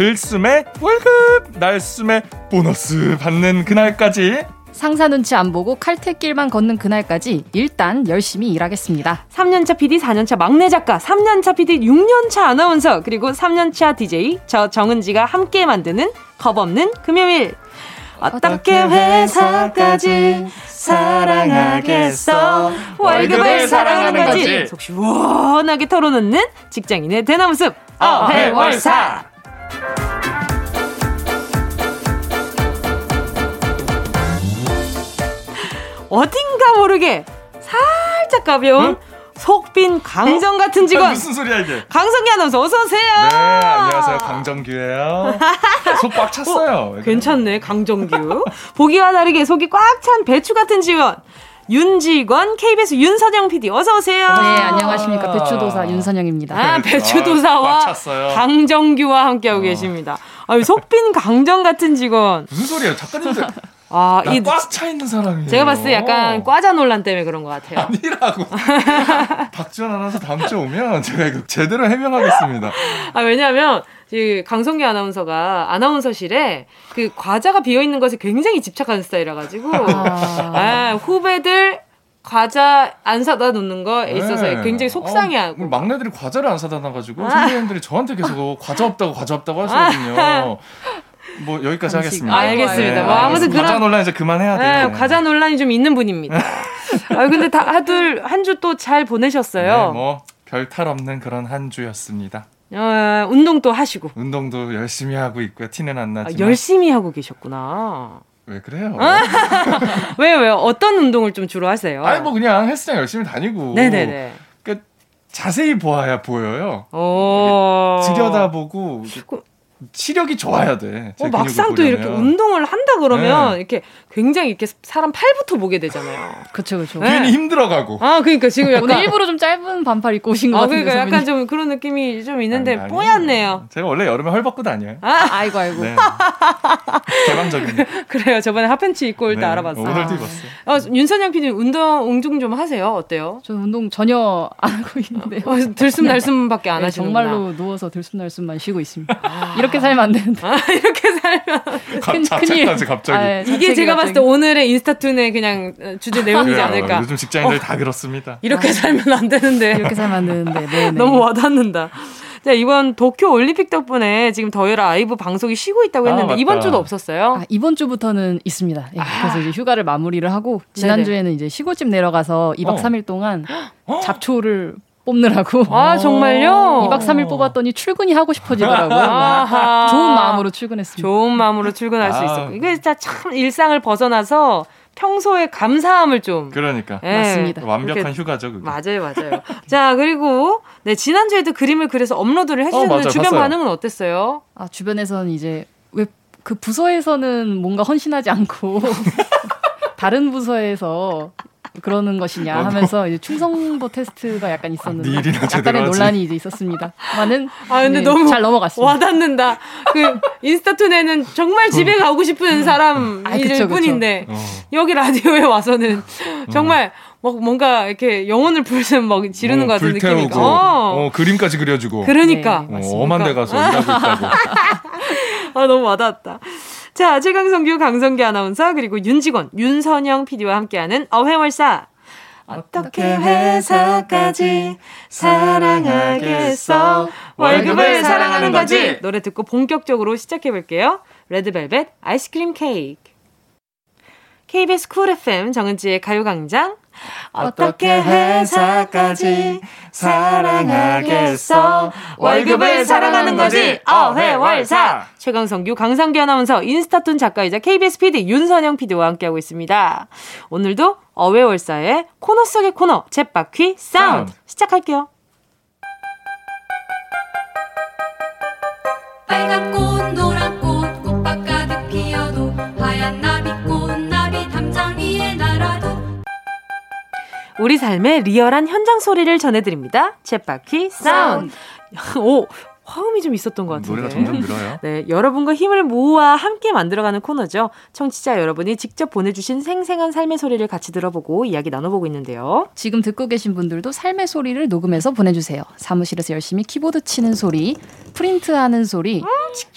들숨에 월급, 날숨에 보너스 받는 그날까지. 상사 눈치 안 보고 칼퇴길만 걷는 그날까지 일단 열심히 일하겠습니다. 3년차 PD, 4년차 막내 작가, 3년차 PD, 6년차 아나운서, 그리고 3년차 DJ, 저 정은지가 함께 만드는 겁없는 금요일. 어떻게 회사까지 사랑하겠어? 월급을 사랑하는 거지. 속 시원하게 털어놓는 직장인의 대나무숲. 어회월사 어딘가 모르게 살짝 가벼운 응? 속빈 강정 같은 직원. 아, 무슨 소리야 이게? 강성기 아나운서 어서 오세요. 네, 안녕하세요. 강정규예요. 속 꽉 찼어요. 어, 괜찮네, 강정규. 보기와 다르게 속이 꽉 찬 배추 같은 직원. 윤지건 KBS 윤선영 PD 어서 오세요. 네, 안녕하십니까. 배추도사 윤선영입니다. 아, 네. 배추도사와 아, 강정규와 함께하고 어. 계십니다. 아, 속빈 강정 같은 직원. 무슨 소리예요? 작가님들 아, 이 꽉차 있는 사람이에요. 제가 봤을 때 약간 과자 논란 때문에 그런 것 같아요. 아니라고. 박지원 아나운서 다음 주에 오면 제가 이거 제대로 해명하겠습니다. 아, 왜냐하면 그 강성기 아나운서가 아나운서실에 그 과자가 비어 있는 것에 굉장히 집착하는 스타일이라 가지고 아. 아, 후배들 과자 안 사다 놓는 거에 있어서 네. 굉장히 속상해하고 어, 막내들이 과자를 안 사다 놔가지고 아. 선배님들이 저한테 계속 과자 없다고 과자 없다고 하시거든요. 아. 뭐 여기까지 하겠습니다. 아, 알겠습니다. 네, 뭐 아무튼 그런 과자 논란 이제 그만해야 돼요. 네, 과자 논란이 좀 있는 분입니다. 아 근데 다들 한 주 또 잘 보내셨어요. 네, 뭐 별 탈 없는 그런 한 주였습니다. 어, 운동 도 하시고. 운동도 열심히 하고 있고요. 티는 안 나지만. 아, 열심히 하고 계셨구나. 왜 그래요? 왜요, 왜요? 어떤 운동을 좀 주로 하세요? 아니, 뭐 그냥 헬스장 열심히 다니고. 네네네. 그 자세히 보아야 보여요. 오. 들여다보고. 그, 시력이 좋아야 돼. 어, 막상 또 이렇게 운동을 한다 그러면 네. 이렇게 굉장히 이렇게 사람 팔부터 보게 되잖아요. 그렇죠, 그렇죠. 괜히 네. 힘들어가고. 아, 그러니까 지금 약간 오늘 일부러 좀 짧은 반팔 입고 오신 것 아, 같은데. 그러니까 약간 좀 그런 느낌이 좀 있는데 아니, 아니, 뽀얗네요. 제가 원래 여름에 헐벗고 다녀요. 아, 아이고 아이고. 네. 개방적인. 그래요. 저번에 핫팬츠 입고 올때 네, 알아봤어요. 오늘도 입었어요. 어, 윤선영 PD 운동 운동 좀 하세요. 어때요? 저는 운동 전혀 안 하고 있는데요. 어, 들숨날숨밖에 안 네, 하시는 정말로 누워서 들숨날숨만 쉬고 있습니다. 이렇게 살면 안 되는데. 아, 이렇게 살면. 큰, 자책까지 갑자기. 아, 네, 이게 제가 봤을 때 오늘의 인스타툰의 그냥 주제 내용이지 그래요. 않을까. 요즘 직장인들 어. 다 그렇습니다. 이렇게 아, 살면 안 되는데. 이렇게 살면 안 되는데. 네네. 너무 와닿는다. 자, 이번 도쿄 올림픽 덕분에 지금 더해라 아이브 방송이 쉬고 있다고 아, 했는데 아, 이번 주도 없었어요? 아, 이번 주부터는 있습니다. 예, 그래서 이제 휴가를 마무리를 하고 지난주에는 이제 시골집 내려가서 2박 어. 3일 동안 어? 잡초를 뽑느라고. 아, 정말요? 2박 3일 뽑았더니 출근이 하고 싶어지더라고요. 아하. 좋은 마음으로 출근했습니다. 좋은 마음으로 출근할 아. 수 있었고. 이게 진짜 참 일상을 벗어나서 평소에 감사함을 좀. 그러니까. 네. 맞습니다. 완벽한 그렇게. 휴가죠, 그게. 맞아요, 맞아요. 자, 그리고, 네, 지난주에도 그림을 그려서 업로드를 해주셨는데 어, 주변 봤어요. 반응은 어땠어요? 아, 주변에서는 이제 왜 그 부서에서는 뭔가 헌신하지 않고 다른 부서에서 그러는 것이냐 어, 하면서 이제 충성도 테스트가 약간 있었는데 아, 약간의 논란이 이제 있었습니다. 많은 아 근데 네, 너무 잘 넘어갔습니다. 와닿는다. 그 인스타툰에는 정말 집에 가고 싶은 사람일 아, 그쵸, 뿐인데 그쵸. 어. 여기 라디오에 와서는 정말 막 뭔가 이렇게 영혼을 불슨 막 지르는 어, 것 같은 느낌이니까. 어. 어. 그림까지 그려주고. 그러니까. 네, 어, 엄한 데 가서 일하고 있다고. 아 너무 와닿았다. 자, 최강성규, 강성기 아나운서, 그리고 윤직원, 윤선영 PD와 함께하는 어회월사. 어떻게 회사까지 사랑하겠어? 월급을 사랑하는 거지! 노래 듣고 본격적으로 시작해볼게요. 레드벨벳 아이스크림 케이크. KBS 쿨 FM 정은지의 가요광장 어떻게 회사까지 사랑하겠어? 월급을 사랑하는 거지. 어회월사. 최강성규 강상규 아나운서 인스타툰 작가이자 KBS PD 윤선영 PD와 함께하고 있습니다. 오늘도 어회월사의 코너 속의 코너 챗바퀴 사운드. 시작할게요. 빨간 꽃 노란 우리 삶의 리얼한 현장 소리를 전해드립니다. 쳇바퀴 사운드. 오, 화음이 좀 있었던 것 같은데. 노래가 점점 늘어요. 네, 여러분과 힘을 모아 함께 만들어가는 코너죠. 청취자 여러분이 직접 보내주신 생생한 삶의 소리를 같이 들어보고 이야기 나눠보고 있는데요. 지금 듣고 계신 분들도 삶의 소리를 녹음해서 보내주세요. 사무실에서 열심히 키보드 치는 소리, 프린트하는 소리,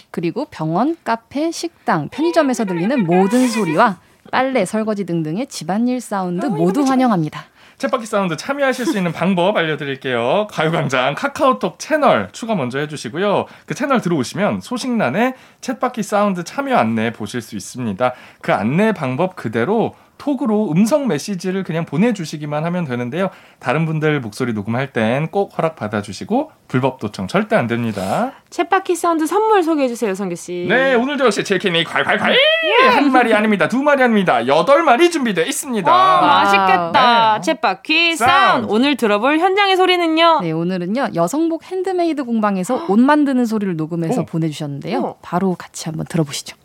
그리고 병원, 카페, 식당, 편의점에서 들리는 모든 소리와 빨래, 설거지 등등의 집안일 사운드 모두 환영합니다. 쳇바퀴 사운드 참여하실 수 있는 방법 알려드릴게요. 가요광장 카카오톡 채널 추가 먼저 해주시고요. 그 채널 들어오시면 소식란에 쳇바퀴 사운드 참여 안내 보실 수 있습니다. 그 안내 방법 그대로 톡으로 음성 메시지를 그냥 보내주시기만 하면 되는데요. 다른 분들 목소리 녹음할 땐 꼭 허락 받아주시고 불법 도청 절대 안 됩니다. 쳇바퀴 사운드 선물 소개해 주세요, 성규 씨. 네, 오늘도 역시 치킨이 콸콸콸 예. 한 마리 아닙니다, 두 마리 아닙니다, 여덟 마리 준비되어 있습니다. 와, 맛있겠다. 네. 쳇바퀴 사운드. 오늘 들어볼 현장의 소리는요. 네, 오늘은요 여성복 핸드메이드 공방에서 옷 만드는 소리를 녹음해서 오. 보내주셨는데요. 오. 바로 같이 한번 들어보시죠.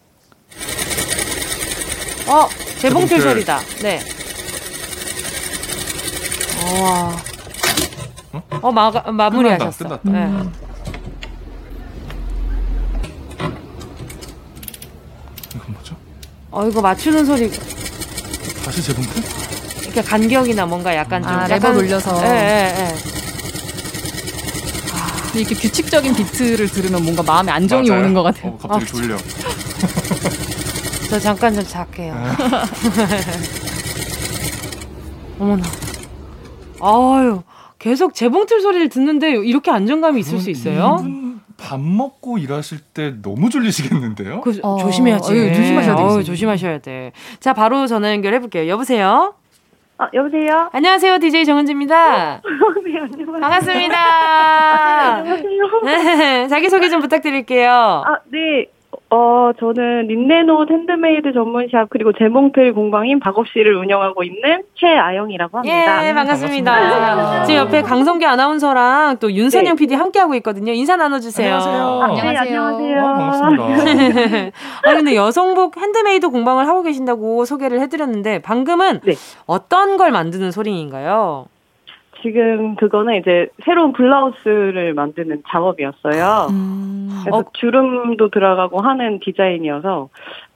어, 재봉틀 소리다. 네. 와. 어? 어, 마, 마무리하셨어. 끝났다. 끝났다. 네. 음. 이건 뭐죠? 어, 이거 맞추는 소리. 다시 재봉틀? 이렇게 간격이나 뭔가 약간 좀. 아, 약간, 레버 돌려서. 예, 예, 예. 이렇게 규칙적인 비트를 들으면 뭔가 마음에 안정이 맞아요. 오는 것 같아요. 어, 갑자기 아, 졸려. 저 잠깐 좀 잘게요. 아. 어머나. 아유, 계속 재봉틀 소리를 듣는데 이렇게 안정감이 있을 수 있어요? 밥 먹고 일하실 때 너무 졸리시겠는데요? 그, 어, 조심해야지. 어, 조심하셔야 돼. 조심하셔야 돼. 자, 바로 전화 연결해 볼게요. 여보세요? 아, 여보세요? 안녕하세요. DJ 정은지입니다. 네, 안녕하세요. 반갑습니다. 아, 안녕하세요. 네, 자기소개 좀 부탁드릴게요. 아, 네. 어, 저는 린넨옷 핸드메이드 전문샵 그리고 재봉틀 공방인 박업씨를 운영하고 있는 최아영이라고 합니다. 예, 반갑습니다. 반갑습니다. 지금 옆에 강성규 아나운서랑 또 윤선영 네. PD 함께하고 있거든요. 인사 나눠주세요. 안녕하세요. 아, 네, 안녕하세요. 어, 반갑습니다. 아, 근데 여성복 핸드메이드 공방을 하고 계신다고 소개를 해드렸는데 방금은 네. 어떤 걸 만드는 소리인가요? 지금 그거는 이제 새로운 블라우스를 만드는 작업이었어요. 음. 그래서 어. 주름도 들어가고 하는 디자인이어서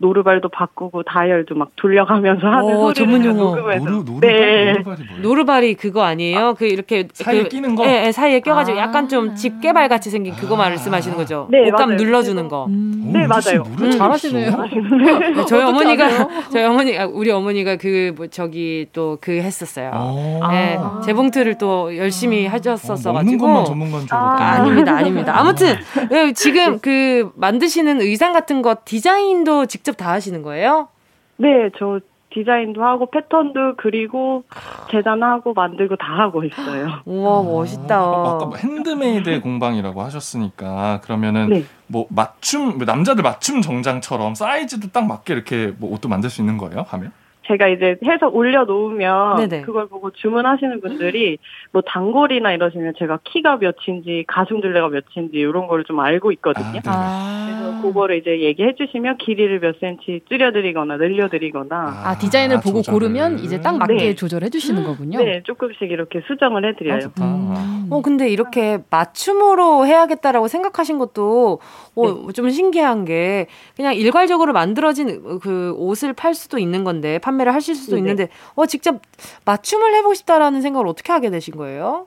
노르발도 바꾸고 다이얼도 막 돌려가면서 하는 오, 전문 용어. 녹음해서. 노르, 노르발, 네. 노르발이 그거 아니에요? 아, 그 이렇게 사이에 그, 끼는 거? 네, 네 사이에 껴가지고 아. 약간 좀 집게발 같이 생긴 그거 아. 말씀하시는 거죠? 네, 옷감 맞아요. 눌러주는 거. 음. 네, 맞아요. 음, 잘하시네요. 네, 저희 어머니가 저희 어머니 우리 어머니가 그 뭐 저기 또 그 했었어요. 네, 재봉틀을 또 열심히 하셨었어 어, 가지고. 전문가인 줄 아, 아닙니다, 아닙니다. 아무튼 네, 지금 그 만드시는 의상 같은 거 디자인도 직접 다 하시는 거예요? 네, 저 디자인도 하고 패턴도 그리고 제작하고 만들고 다 하고 있어요. 우와 멋있다. 아, 아까 뭐 핸드메이드 공방이라고 하셨으니까 그러면은 네. 뭐 맞춤 뭐 남자들 맞춤 정장처럼 사이즈도 딱 맞게 이렇게 뭐 옷도 만들 수 있는 거예요? 하면? 제가 이제 해서 올려놓으면 네네. 그걸 보고 주문하시는 분들이 뭐 단골이나 이러시면 제가 키가 몇인지 가슴둘레가 몇인지 이런 거를 좀 알고 있거든요. 아, 그래서 그거를 이제 얘기해 주시면 길이를 몇 센치 줄여드리거나 늘려드리거나 아, 아 디자인을 아, 보고 조절을. 고르면 이제 딱 맞게 네. 조절해 주시는 거군요. 네, 조금씩 이렇게 수정을 해드려요. 아, 음. 어 근데 이렇게 맞춤으로 해야겠다라고 생각하신 것도 어, 네. 좀 신기한 게 그냥 일괄적으로 만들어진 그 옷을 팔 수도 있는 건데 판매를 하실 수도 네네. 있는데 어 직접 맞춤을 해보고 싶다라는 생각을 어떻게 하게 되신 거예요?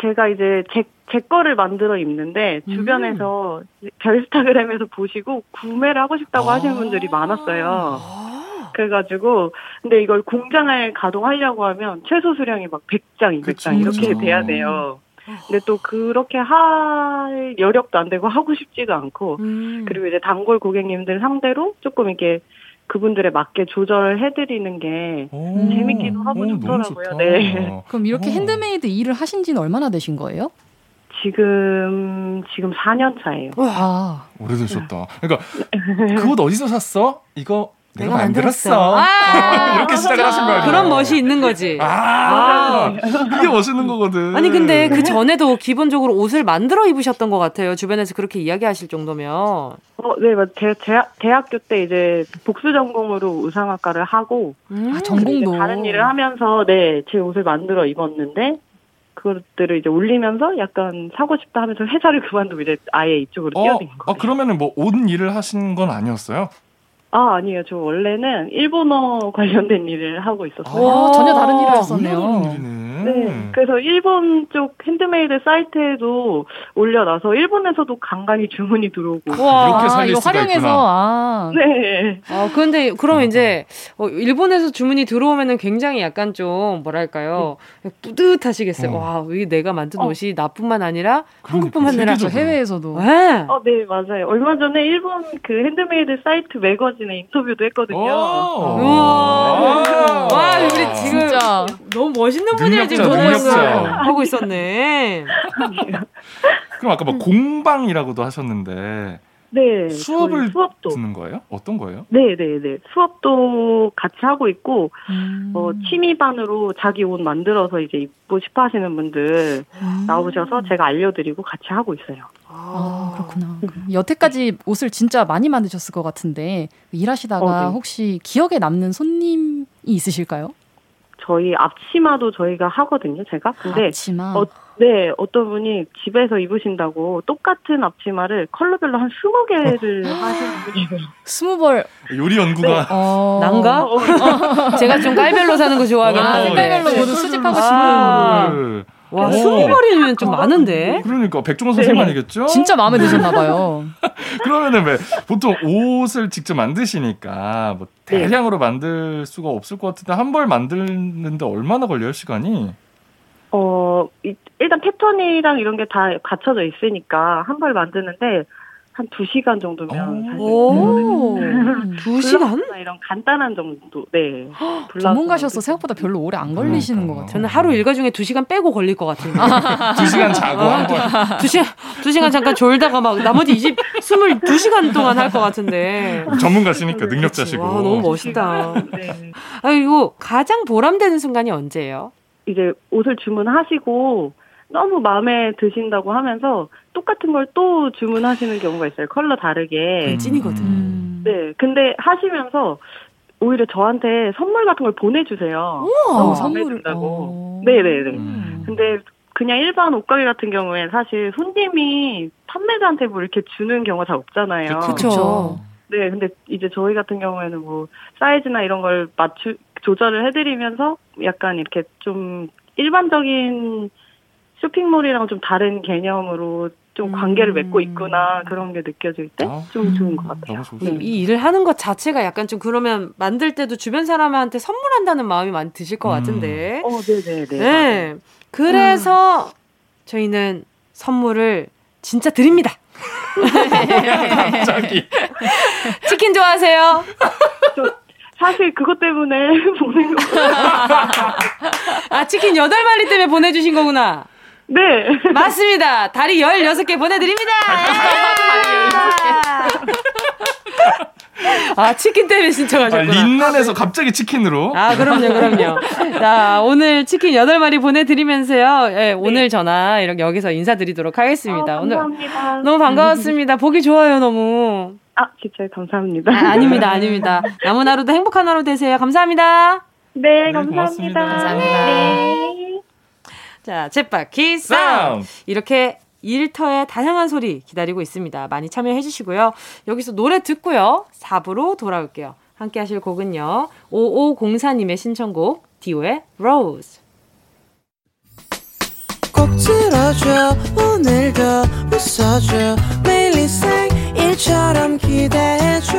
제가 이제 제, 제 거를 만들어 입는데 음. 주변에서 음. 별스타그램에서 보시고 구매를 하고 싶다고 아~ 하시는 분들이 많았어요. 아~ 그래가지고 근데 이걸 공장을 가동하려고 하면 최소 수량이 막 100장, 200장 이렇게 돼야 돼요. 근데 또 그렇게 할 여력도 안 되고 하고 싶지도 않고 음. 그리고 이제 단골 고객님들 상대로 조금 이렇게 그분들에 맞게 조절을 해드리는 게 오, 재밌기도 하고 오, 좋더라고요. 네. 그럼 이렇게 오. 핸드메이드 일을 하신 지는 얼마나 되신 거예요? 지금 지금 4년 차예요. 와, 오래되셨다. 그러니까 그옷 어디서 샀어? 이거 내가, 만들었어. 아~ 이렇게 시작을 하신 거예요. 그런 멋이 있는 거지. 아, 아~ 그게 멋있는 거거든. 아니 근데 그 전에도 기본적으로 옷을 만들어 입으셨던 것 같아요. 주변에서 그렇게 이야기하실 정도면. 어, 네, 대, 대학, 대학교 때 이제 복수 전공으로 의상학과를 하고 음~ 아, 전공도 다른 일을 하면서 네, 제 옷을 만들어 입었는데 그것들을 이제 올리면서 약간 사고 싶다 하면서 회사를 그만두고 이제 아예 이쪽으로 어, 뛰어든 거예요. 아, 그러면은 뭐옷 일을 하신 건 아니었어요? 아, 아니에요. 저 원래는 일본어 관련된 일을 하고 있었어요. 아, 전혀 다른 일을 했었네요. 네. 그래서 일본 쪽 핸드메이드 사이트에도 올려놔서 일본에서도 간간히 주문이 들어오고. 와, 이렇게 살릴 이거 수가 활용해서 있구나. 아. 네. 아, 그런데 그럼 이제 어, 일본에서 주문이 들어오면은 굉장히 약간 좀 뭐랄까요 뿌듯하시겠어요. 어. 와, 이게 내가 만든 어. 옷이 나뿐만 아니라 한국뿐만 아니라. 해외에서도 네. 어, 네, 맞아요. 얼마 전에 일본 그 핸드메이드 사이트 매거진 에 인터뷰도 했거든요. 오. 우와. 와, 우리 지금 진짜 너무 멋있는 분이를 지금 능력자, 보고 있어 능력자. 하고 있었네. 그럼 아까 뭐 공방이라고도 하셨는데 네. 수업을 수업도. 듣는 거예요? 어떤 거예요? 네, 네, 네. 수업도 같이 하고 있고, 음. 어, 취미반으로 자기 옷 만들어서 이제 입고 싶어 하시는 분들 음. 나오셔서 제가 알려 드리고 같이 하고 있어요. 아, 그렇구나. 그럼 여태까지 옷을 진짜 많이 만드셨을 것 같은데 일하시다가 어, 네. 혹시 기억에 남는 손님이 있으실까요? 저희 앞치마도 저희가 하거든요, 제가. 근데, 앞치마. 어, 네, 어떤 분이 집에서 입으신다고 똑같은 앞치마를 컬러별로 한 20개를 하시는 분이 있어요. 스무 벌. 요리 연구가 어... 난가? 제가 좀 깔별로 사는 거 좋아하긴 아, 하는데. 색깔별로 모두 수집하고 아. 싶은 를 와, 오. 스무 벌이면 좀 많은데. 그러니까 백종원 선생님만이겠죠? 진짜 마음에 드셨나 봐요. 그러면은 왜 보통 옷을 직접 만드시니까 뭐 네. 대량으로 만들 수가 없을 것 같은데 한 벌 만드는데 얼마나 걸려요 시간이? 어, 이- 일단 패턴이랑 이런 게 다 갖춰져 있으니까 한 벌 만드는데 한 2시간 정도면 사실 오, 음. 두 시간? 블라우스나 이런 간단한 정도. 네. 전문가셔서. 생각보다 별로 오래 안 걸리시는 것 그러니까. 같아요. 저는 하루 일과 중에 두 시간 빼고 걸릴 것 같은데. 두 시간 자고 한 벌. 두 시간, 두 시간 잠깐 졸다가 막 나머지 20, 22시간 동안 할 것 같은데. 전문가시니까 능력자시고. 와, 너무 멋있다. 네. 아, 이거 가장 보람되는 순간이 언제예요? 이제 옷을 주문하시고 너무 마음에 드신다고 하면서 똑같은 걸 또 주문하시는 경우가 있어요. 컬러 다르게. 찐이거든. 음. 네. 근데 하시면서 오히려 저한테 선물 같은 걸 보내주세요. 우와, 너무 선물을 든다고. 어. 네네네. 음. 근데 그냥 일반 옷가게 같은 경우에 사실 손님이 판매자한테 뭐 이렇게 주는 경우가 잘 없잖아요. 그쵸. 네, 근데 이제 저희 같은 경우에는 뭐 사이즈나 이런 걸 맞추 조절을 해드리면서 약간 이렇게 좀 일반적인 쇼핑몰이랑 좀 다른 개념으로 좀 관계를 맺고 있구나 그런 게 느껴질 때 아, 좀 좋은 것 같아요. 너무 좋으시네. 이 일을 하는 것 자체가 약간 좀 그러면 만들 때도 주변 사람한테 선물한다는 마음이 많이 드실 것 음. 같은데. 어, 네네네. 네. 그래서 저희는 선물을 진짜 드립니다. 갑자기. 치킨 좋아하세요? 사실 그것 때문에 보낸 거. 아, 치킨 8마리 때문에 보내주신 거구나. 네. 맞습니다. 다리 16개 보내드립니다. 아, 치킨 때문에 아, 신청하셨구나. 린넨에서 갑자기 치킨으로. 아, 그럼요, 그럼요. 자, 오늘 치킨 8마리 보내드리면서요. 예, 오늘 전화 이렇게 여기서 인사드리도록 하겠습니다. 어, 오늘 감사합니다. 너무 반가웠습니다. 보기 좋아요, 너무. 아, 진짜 감사합니다. 아, 아닙니다, 아닙니다. 남은 하루도 행복한 하루 되세요. 감사합니다. 네, 네, 감사합니다. 감사합니다. 네. 자, 챗바퀴. 싸움. 이렇게 일터의 다양한 소리 기다리고 있습니다. 많이 참여해 주시고요. 여기서 노래 듣고요. 4부로 돌아올게요. 함께 하실 곡은요. 5504님의 신청곡 디오의 Rose. 꼭 들어줘 오늘도 웃어줘 매일 일상일처럼 기대해줘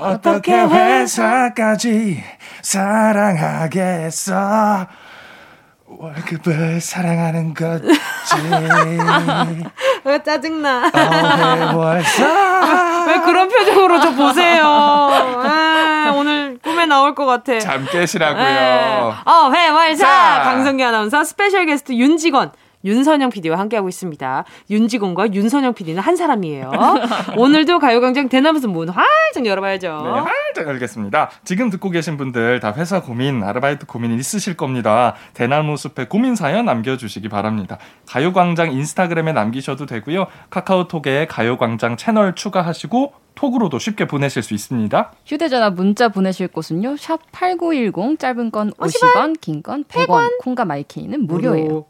어떻게 회사까지 사랑하겠어 월급을 사랑하는 거지 왜 어, 짜증나. 왜 그런 표정으로 저 보세요. 아, 오늘 꿈에 나올 것 같아. 잠 깨시라고요. 네. 어, 회월사 자. 강성규 아나운서 스페셜 게스트 윤직원 윤선영 PD와 함께하고 있습니다. 윤지공과 윤선영 PD는 한 사람이에요. 오늘도 가요광장 대나무숲 문 활짝 열어봐야죠. 네, 활짝 열겠습니다. 지금 듣고 계신 분들 다 회사 고민, 아르바이트 고민이 있으실 겁니다. 대나무숲에 고민 사연 남겨주시기 바랍니다. 가요광장 인스타그램에 남기셔도 되고요. 카카오톡에 가요광장 채널 추가하시고 톡으로도 쉽게 보내실 수 있습니다. 휴대전화 문자 보내실 곳은요. 샵 8910 짧은 건 50원, 긴건 100원. 콩과 마이케이는 무료예요.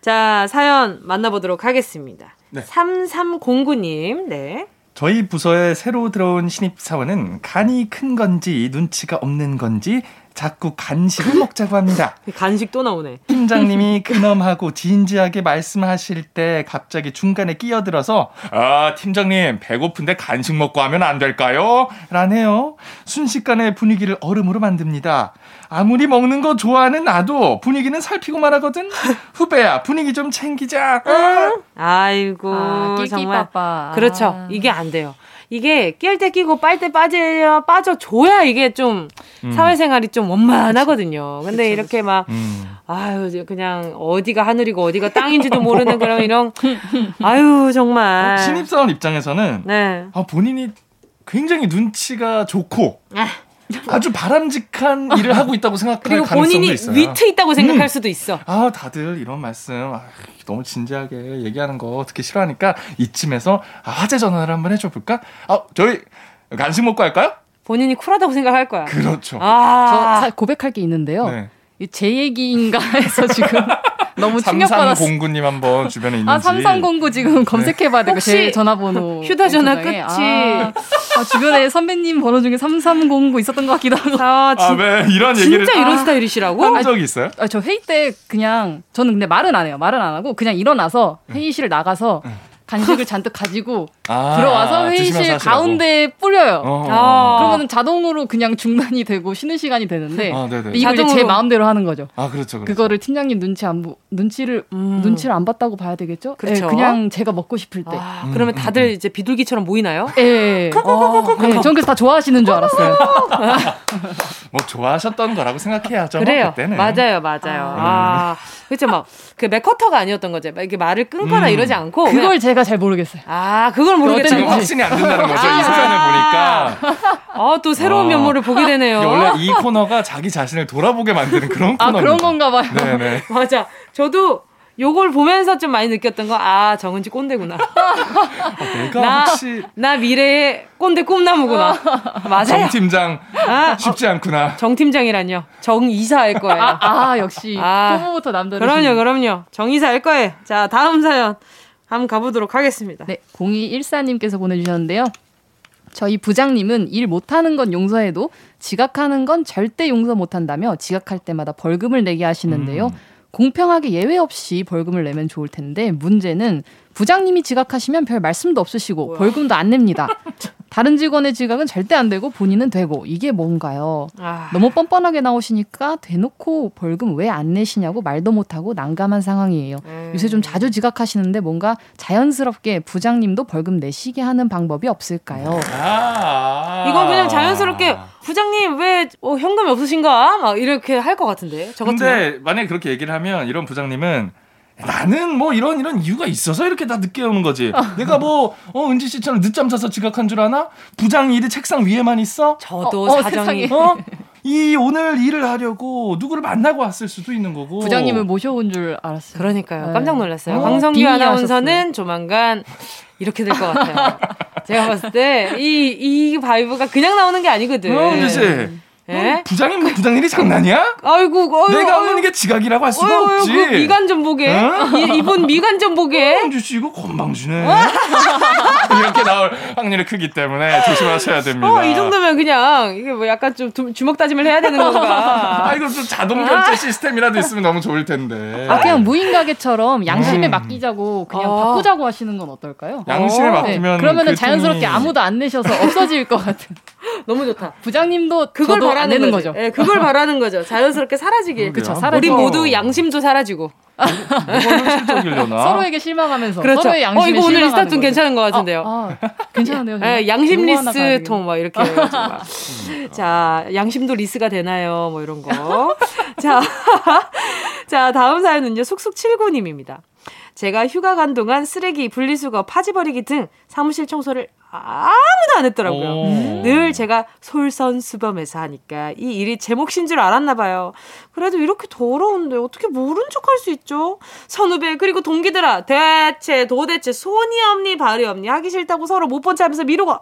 자, 사연 만나보도록 하겠습니다. 네. 3309님, 네. 저희 부서에 새로 들어온 신입사원은 간이 큰 건지 눈치가 없는 건지 자꾸 간식을 먹자고 합니다. 간식 또 나오네. 팀장님이 근엄하고 진지하게 말씀하실 때 갑자기 중간에 끼어들어서 아 팀장님 배고픈데 간식 먹고 하면 안 될까요? 라네요. 순식간에 분위기를 얼음으로 만듭니다. 아무리 먹는 거 좋아하는 나도 분위기는 살피고 말 하거든. 후배야 분위기 좀 챙기자. 어? 아이고 아, 정말 끼끼빠빠. 그렇죠. 아. 이게 안 돼요. 이게 낄때 끼고 빨 때 빠져야 빠져줘야 이게 좀 음. 사회생활이 좀 원만하거든요. 근데 이렇게 막 음. 아유 그냥 어디가 하늘이고 어디가 땅인지도 모르는 그런 이런 아유 정말 신입사원 입장에서는 네. 아, 본인이 굉장히 눈치가 좋고 아. 아주 바람직한 일을 하고 있다고 생각할 그리고 가능성도 본인이 있어요. 위트 있다고 생각할 음. 수도 있어. 아, 다들 이런 말씀 아, 너무 진지하게 얘기하는 거 듣기 싫어하니까 이쯤에서 아, 화제 전화를 한번 해줘 볼까? 아, 저희 간식 먹고 할까요? 본인이 쿨하다고 생각할 거야. 그렇죠. 아, 저 사- 고백할 게 있는데요. 네. 이제 얘기인가 해서 지금 너무 충격받았어. 3309님 한번 주변에 있는지. 아, 3309 지금 검색해봐야 되고 혹시 제 전화번호. 휴대전화. 끝이- 아, 아, 주변에 선배님 번호 중에 3309 있었던 것 같기도 하고. 아, 아, 진, 왜 이런 얘기를 진짜 이런 아, 스타일이시라고? 한 적이 있어요? 아, 저 회의 때 그냥 저는 근데 말은 안 해요. 말은 안 하고 그냥 일어나서 회의실 나가서 간식을 잔뜩 가지고 아, 들어와서 회의실 하시라고. 가운데에 뿌려요. 어. 아. 그러면 자동으로 그냥 중단이 되고 쉬는 시간이 되는데 아, 네네. 이걸 이제 제 자동으로. 마음대로 하는 거죠. 아, 그렇죠. 그렇죠. 그거를 팀장님 눈치 안 보, 눈치를 음. 눈치를 안 봤다고 봐야 되겠죠? 그렇죠. 네, 그냥 제가 먹고 싶을 때. 아, 음, 그러면 음, 다들 이제 비둘기처럼 모이나요? 예. 어, 네, 전 그래서 다 좋아하시는 줄 알았어요. 뭐 좋아하셨던 거라고 생각해야죠. 그래요. 그때는. 맞아요, 맞아요. 아, 그렇죠. 막, 그 맥커터가 아니었던 거죠. 막 이렇게 말을 끊거나 음. 이러지 않고. 그걸 그냥, 제가 잘 모르겠어요. 아, 그걸 모르겠다. 지금. 확신이 안 든다는 거죠. 아. 이 사연을 보니까. 아, 또 새로운 아. 면모를 보게 되네요. 이게 원래 이 코너가 자기 자신을 돌아보게 만드는 그런 아, 코너입니다. 그런 건가 봐요. 네네. 맞아. 저도 요걸 보면서 좀 많이 느꼈던 거, 아, 정은지 꼰대구나. 내가 나, 혹시 나 미래의 꼰대 꿈나무구나. 맞아요. 정 팀장 아, 쉽지 않구나. 정 팀장이란요. 정 이사할 거예요. 아, 아, 역시 아. 초보부터 남다르 그럼요, 그럼요. 정 이사할 거예요. 자, 다음 사연 한번 가보도록 하겠습니다. 네, 0214님께서 보내주셨는데요. 저희 부장님은 일 못하는 건 용서해도 지각하는 건 절대 용서 못한다며 지각할 때마다 벌금을 내게 하시는데요. 음. 공평하게 예외 없이 벌금을 내면 좋을 텐데 문제는 부장님이 지각하시면 별 말씀도 없으시고 뭐야. 벌금도 안 냅니다. 다른 직원의 지각은 절대 안 되고 본인은 되고 이게 뭔가요? 아, 너무 뻔뻔하게 나오시니까 대놓고 벌금 왜 안 내시냐고 말도 못하고 난감한 상황이에요. 음. 요새 좀 자주 지각하시는데 뭔가 자연스럽게 부장님도 벌금 내시게 하는 방법이 없을까요? 아. 이건 그냥 자연스럽게 부장님 왜 어, 현금이 없으신가? 막 이렇게 할 것 같은데. 저. 근데 만약에 그렇게 얘기를 하면 이런 부장님은 나는 뭐 이런 이런 이유가 있어서 이렇게 다 늦게 오는 거지. 내가 뭐 어, 은지 씨처럼 늦잠 자서 지각한 줄 아나? 부장 일이 책상 위에만 있어? 저도 어, 어, 사정이. 어? 이 오늘 일을 하려고 누구를 만나고 왔을 수도 있는 거고. 부장님을 모셔온 줄 알았어요. 그러니까요. 네. 깜짝 놀랐어요. 어, 강성규 빙의하셨어요. 아나운서는 조만간 이렇게 될 것 같아요. 제가 봤을 때 이 이 vibe가 그냥 나오는 게 아니거든. 어, 은지 씨. 예? 부장님 뭐 부장 일이 장난이야? 아이고, 어이구, 내가. 하는 게 지각이라고 할 수가 어이구, 없지. 그 미간 좀 보게. 응? 이, 이분 미간 좀 보게. 은지 씨 이거 건방지네. 이렇게 나올 확률이 크기 때문에 조심하셔야 됩니다. 어, 이 정도면 그냥 이게 뭐 약간 좀 두- 주먹 다짐을 해야 되는 건가. 아 이거 좀 자동 결제 시스템이라도 있으면 너무 좋을 텐데. 아, 그냥 무인 가게처럼 양심에 음. 맡기자고 그냥 아. 바꾸자고 하시는 건 어떨까요? 양심에 어. 맡기면 네, 그러면은 그 자연스럽게 돈이- 아무도 안 내셔서 없어질 것 같은. 너무 좋다. 부장님도 그걸 안 바라는 내는 거죠. 거죠. 예, 그걸 바라는 거죠. 자연스럽게 사라지길. 사라지고. 우리 모두 양심도 사라지고. 서로에게 실망하면서 그렇죠. 서로의 양심에 어, 이거 오늘 인스타툰 거죠. 괜찮은 것 같은데요. 아, 아, 괜찮은데요. 예, 양심 요거 하나 가야 되겠네. 리스 통 막 이렇게 막. 자 양심도 리스가 되나요 뭐 이런 거 자, 자 다음 사연은요 쑥쑥 79님입니다 제가 휴가 간 동안 쓰레기, 분리수거, 파지버리기 등 사무실 청소를 아무도 안 했더라고요. 오. 늘 제가 솔선수범해서 하니까 이 일이 제 몫인 줄 알았나 봐요. 그래도 이렇게 더러운데 어떻게 모른 척할 수 있죠? 선후배 그리고 동기들아 대체 도대체 손이 없니 발이 없니 하기 싫다고 서로 못본 척하면서 미루고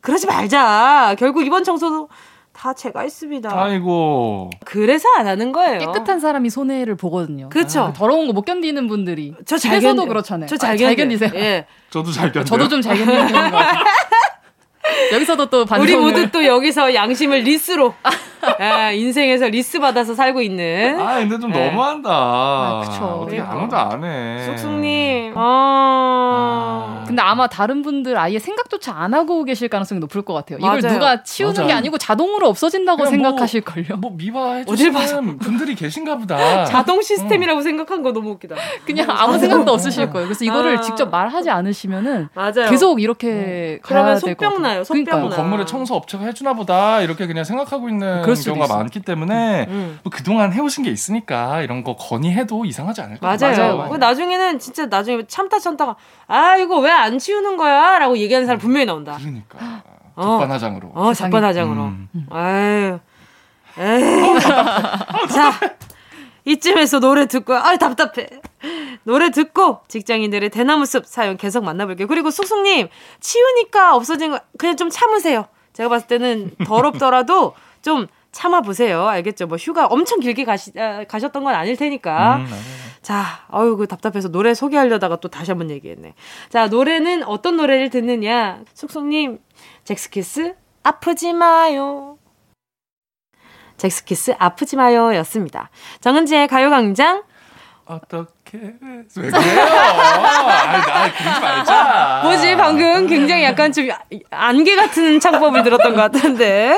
그러지 말자. 결국 이번 청소도 다 제가 했습니다. 아이고. 그래서 안 하는 거예요. 깨끗한 사람이 손해를 보거든요. 그렇죠. 아, 더러운 거 못 견디는 분들이. 저잘 집에서도 견뎌요. 그렇잖아요. 저잘 아. 견디세요. 예. 저도 잘 견뎌요. 저도 좀 잘 견디는 것 같아요. 여기서도 또 반성을. 우리 모두 또 여기서 양심을 리스로 아, 인생에서 리스 받아서 살고 있는 아, 근데 좀 네. 너무한다. 아, 그쵸. 어떻게 그러니까. 아무도 안 해. 쑥쑥님. 아. 근데 아마 다른 분들 아예 생각조차 안 하고 계실 가능성이 높을 것 같아요. 이걸 맞아요. 누가 치우는 게 맞아요. 아니고 자동으로 없어진다고 뭐- 생각하실걸요. 뭐 미화 어딜 봐서. 해주시는 분들이 계신가 보다. 자동 시스템이라고 생각한 거 너무 웃기다. 그냥 아무 생각도 없으실 거예요. 그래서 이거를 아. 직접 말하지 않으시면은 맞아요. 계속 이렇게 그러면 가야 될것 속병 같아요. 나요, 속병 그러니까요. 뭐 건물에 청소 업체가 해주나 보다 이렇게 그냥 생각하고 있는 경우가 있어요. 많기 때문에 음. 뭐 그동안 해오신 게 있으니까 이런 거 건의해도 이상하지 않을 거예요. 맞아요. 맞아요, 맞아요. 그 나중에는 진짜 나중에 참다 참다가 아 이거 왜 안 치우는 거야?라고 얘기하는 사람 분명히 나온다. 그러니까 어. 적반하장으로. 어 작반하장으로. 음. 아유, 에이. 자 이쯤에서 노래 듣고 아 답답해. 노래 듣고 직장인들의 대나무 숲 사연 계속 만나볼게요. 그리고 쑥쑥님 치우니까 없어진 거 그냥 좀 참으세요. 제가 봤을 때는 더럽더라도 좀 참아 보세요. 알겠죠? 뭐 휴가 엄청 길게 가시, 아, 가셨던 건 아닐 테니까. 음, 맞아요. 자, 어유 그 답답해서 노래 소개하려다가 또 다시 한번 얘기했네. 자, 노래는 어떤 노래를 듣느냐? 숙숙님, 잭스키스 아프지 마요. 잭스키스 아프지 마요 였습니다. 정은지의 가요광장. 어떻게 왜 그래요? 아이, 나 그러지 말자. 뭐지, 방금 굉장히 약간 좀 안개 같은 창법을 들었던 것 같은데.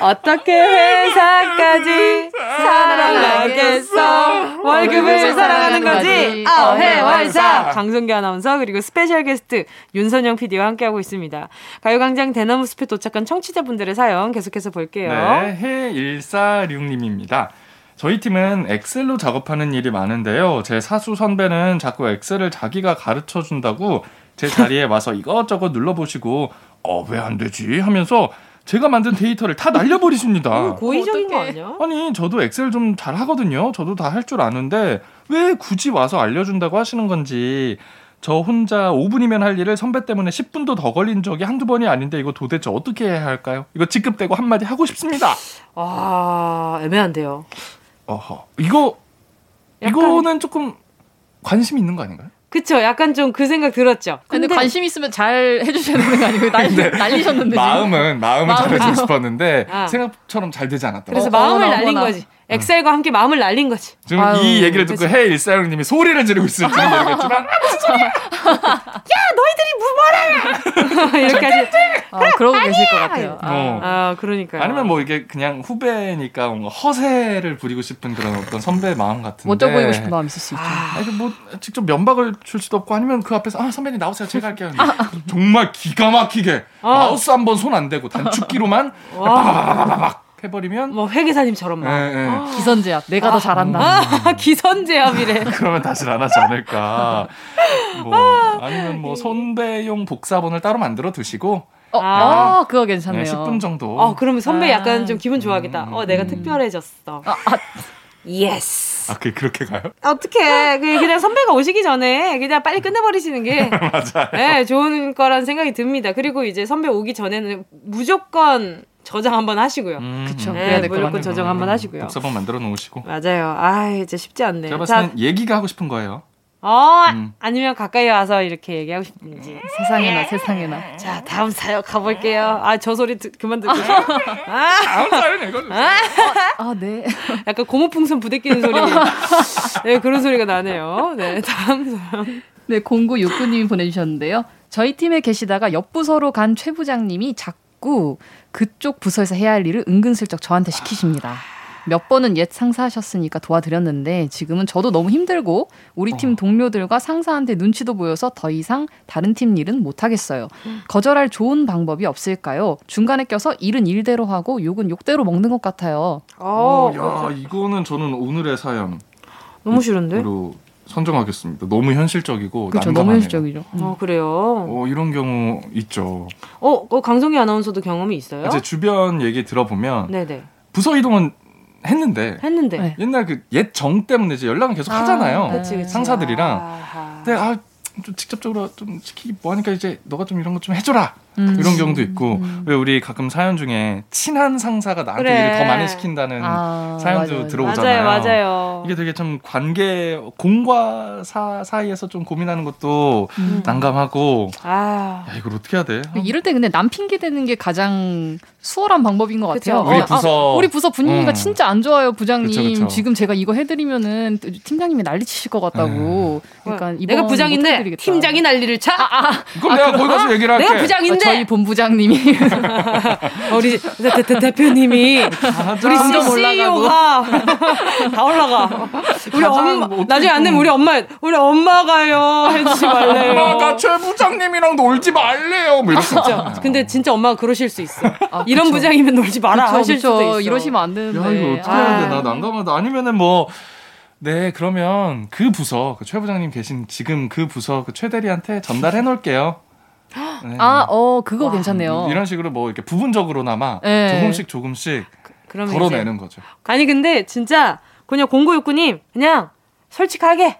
어떻게 회사까지 사랑하겠어? 월급을 사랑하는 거지. 어회월사. 강성규 아나운서 그리고 스페셜 게스트 윤선영 PD와 함께하고 있습니다. 가요광장 대나무 숲에 도착한 청취자분들의 사연 계속해서 볼게요. 네, 해1466님입니다. 저희 팀은 엑셀로 작업하는 일이 많은데요. 제 사수 선배는 자꾸 엑셀을 자기가 가르쳐 준다고 제 자리에 와서 이것저것 눌러보시고, 어, 왜 안 되지? 하면서 제가 만든 데이터를 다 날려버리십니다. 고의적인 거. 아니야? 아니, 저도 엑셀 좀 잘 하거든요. 저도 다 할 줄 아는데, 왜 굳이 와서 알려준다고 하시는 건지, 저 혼자 5분이면 할 일을 선배 때문에 10분도 더 걸린 적이 한두 번이 아닌데, 이거 도대체 어떻게 해야 할까요? 이거 직급되고 한마디 하고 싶습니다. 아, 애매한데요. 어허. 이거, 약간- 이거는 조금 관심 있는 거 아닌가요? 그쵸. 약간 좀 그 생각 들었죠. 근데, 관심 있으면 잘 해주셔야 되는 거 아니고 난리, 난리셨는데 지금. 마음은, 마음은 잘해주고 아. 싶었는데, 아. 생각처럼 잘 되지 않았다. 그래서 어, 마음을 어머나, 날린 어머나. 거지. 엑셀과 함께 마음을 날린 거지. 지금 아유, 이 얘기를 듣고 해 일사령님이 소리를 지르고 있을지는 모르겠지만, 이렇게 하지. 아, 그러고 계실 것 같아요. 아. 어. 아, 그러니까요. 아니면 뭐 이게 그냥 후배니까 뭔가 허세를 부리고 싶은 그런 어떤 선배 마음 같은데. 멋져 보이고 싶은 마음 있을 수 있죠. 아, 아니, 뭐 직접 면박을 줄 수도 없고 아니면 그 앞에서 아 선배님 나오세요 제가 할게요 정말 기가 막히게 어. 마우스 한 번 손 안 대고 단축키로만 빠바바바바박 해버리면 뭐 회계사님처럼 예, 막. 예. 기선제압. 내가 더 잘한다. 아, 기선제압이래. 그러면 다시 안 하지 않을까 뭐 아니면 뭐 선배용 복사본을 따로 만들어 두시고 어, 아. 아, 그거 괜찮네요. 네, 10분 정도 어, 그러면 선배 아. 약간 좀 기분 좋아하겠다. 어, 내가 음. 특별해졌어. 아, 아, Yes. 아 그게 그렇게 가요? 어떻게 그냥 선배가 오시기 전에 그냥 빨리 끝내버리시는 게 맞아요 네, 좋은 거란 생각이 듭니다. 그리고 이제 선배 오기 전에는 무조건 저장 한번 하시고요. 음, 그쵸. 음. 그래야 네, 될것 무조건. 저장 한번 하시고요. 복사본 만들어 놓으시고 맞아요. 아, 이제 쉽지 않네. 제가 봤을 땐 얘기가 하고 싶은 거예요 어, 음. 아니면 가까이 와서 이렇게 얘기하고 싶은지. 세상에나 세상에나. 자, 다음 사연 가볼게요. 아, 저 소리 듣, 그만 듣고. 아, 다음 사연 읽어주세요 아, 네. 약간 고무풍선 부대끼는 소리. 네, 그런 소리가 나네요. 네, 다음 사연. 네, 0969님이 보내주셨는데요. 저희 팀에 계시다가 옆 부서로 간 최 부장님이 자꾸 그쪽 부서에서 해야 할 일을 은근슬쩍 저한테 시키십니다. 몇 번은 옛 상사하셨으니까 도와드렸는데 지금은 저도 너무 힘들고 우리 팀 동료들과 상사한테 눈치도 보여서 더 이상 다른 팀 일은 못하겠어요. 거절할 좋은 방법이 없을까요? 중간에 껴서 일은 일대로 하고 욕은 욕대로 먹는 것 같아요. 어, 야 이거는 저는 오늘의 사연 너무 싫은데? 으로 선정하겠습니다. 너무 현실적이고 그렇죠. 난감하네요. 너무 현실적이죠. 음. 어, 그래요. 어, 이런 경우 있죠. 어, 어 강성기 아나운서도 경험이 있어요? 제 주변 얘기 들어보면 네네. 부서 이동은 했는데 했는데. 네. 옛날 그 옛 정 때문에 이제 연락은 계속 하잖아요. 그치, 그치. 상사들이랑. 아하. 근데 아, 좀 직접적으로 좀 시키기 뭐하니까 이제 너가 좀 이런 거 좀 해줘라. 음. 이런 경우도 있고 왜 우리 가끔 사연 중에 친한 상사가 나한테 그래. 일을 더 많이 시킨다는 아, 사연도 맞아요. 들어오잖아요. 맞아요, 맞아요. 이게 되게 좀 관계 공과 사 사이에서 좀 고민하는 것도 음. 난감하고 아. 야 이걸 어떻게 해야 돼? 이럴 때 근데 남 핑계 대는 게 가장 수월한 방법인 것 같아요. 그쵸. 우리 아, 부서 우리 부서 분위기가 음. 진짜 안 좋아요, 부장님. 그쵸, 그쵸. 지금 제가 이거 해드리면은 팀장님이 난리치실 것 같다고. 그러니까 이번 내가 부장인데 팀장이 난리를 차. 그럼 내가 거기 가서 얘기를 할게. 내가 부장인데 저희 본부장님이 우리 대, 대, 대표님이 우리 CEO가 다 올라가. 우리 엄마 나중에 안 되면 좀- 우리 엄마 우리 엄마가요 해주지 말래요. 엄마가 최 부장님이랑 놀지 말래요. 뭐 이랬어. 진짜. 근데 진짜 엄마가 그러실 수 있어. 아, 이런 그쵸. 부장이면 놀지 마라 그쵸, 하실 그쵸. 수도 있어. 이러시면 안 되는데. 야 이거 어떻게 해야 아. 되나 난감하다. 아니면은 뭐. 네, 그러면 그 부서, 그 최 부장님 계신 지금 그 부서 그 최 대리한테 전달해 놓을게요. 네. 아, 어, 그거 괜찮네요. 이런 식으로 뭐 이렇게 부분적으로나마 네. 조금씩 조금씩 그러면 덜어내는 거죠. 아니 근데 진짜 그냥 공구육구님 그냥 솔직하게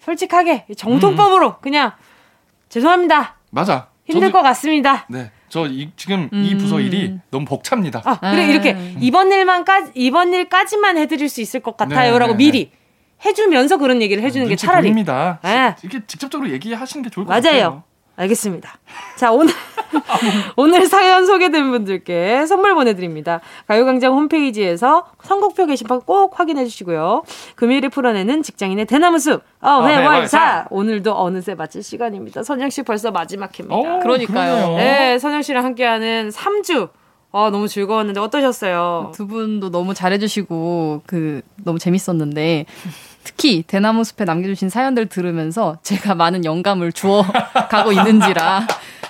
솔직하게 정통법으로 그냥 죄송합니다. 맞아. 힘들 저도- 것 같습니다. 네, 저 이, 지금 이 음. 부서 일이 너무 벅찹니다. 아, 그래 아. 이렇게 이번 일만까지 이번 일까지만 해드릴 수 있을 것 같아요라고 네, 네, 미리 해주면서 그런 얘기를 해주는 게 눈치 차라리 보입니다. 네. 이게 직접적으로 얘기하시는 게 좋을 것 맞아요. 같아요. 알겠습니다. 자, 오늘, 오늘 사연 소개된 분들께 선물 보내드립니다. 가요광장 홈페이지에서 선곡표 게시판 꼭 확인해 주시고요. 금요일에 풀어내는 직장인의 대나무 숲, 어회월사. 오늘도 어느새 마칠 시간입니다. 선영씨 벌써 마지막 회입니다. 어, 그러니까요. 네, 선영씨랑 함께하는 3주. 아, 너무 즐거웠는데 어떠셨어요? 두 분도 너무 잘해주시고 그 너무 재밌었는데 특히 대나무 숲에 남겨주신 사연들 들으면서 제가 많은 영감을 주어 가고 있는지라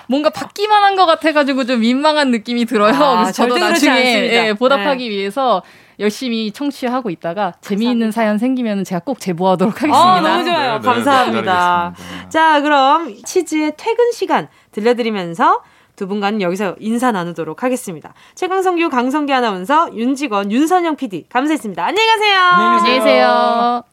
뭔가 받기만 한 것 같아가지고 좀 민망한 느낌이 들어요. 아, 그래서 저도 나중에. 예, 보답하기 위해서 열심히 청취하고 있다가 재미있는 사연 생기면 제가 꼭 제보하도록 하겠습니다. 아, 너무 좋아요. 네, 네, 감사합니다. 기다리겠습니다. 자, 그럼 치즈의 퇴근 시간 들려드리면서 두 분과는 여기서 인사 나누도록 하겠습니다. 최강성규, 강성기 아나운서, 윤직원, 윤선영 PD. 감사했습니다. 안녕히 가세요. 안녕히 계세요. 안녕히 계세요.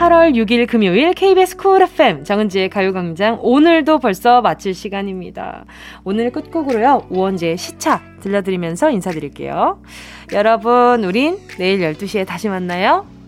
8월 6일 금요일 KBS 쿨 FM 정은지의 가요광장 오늘도 벌써 마칠 시간입니다. 오늘 끝곡으로요. 우원재의 시차 들려드리면서 인사드릴게요. 여러분 우린 내일 12시에 다시 만나요.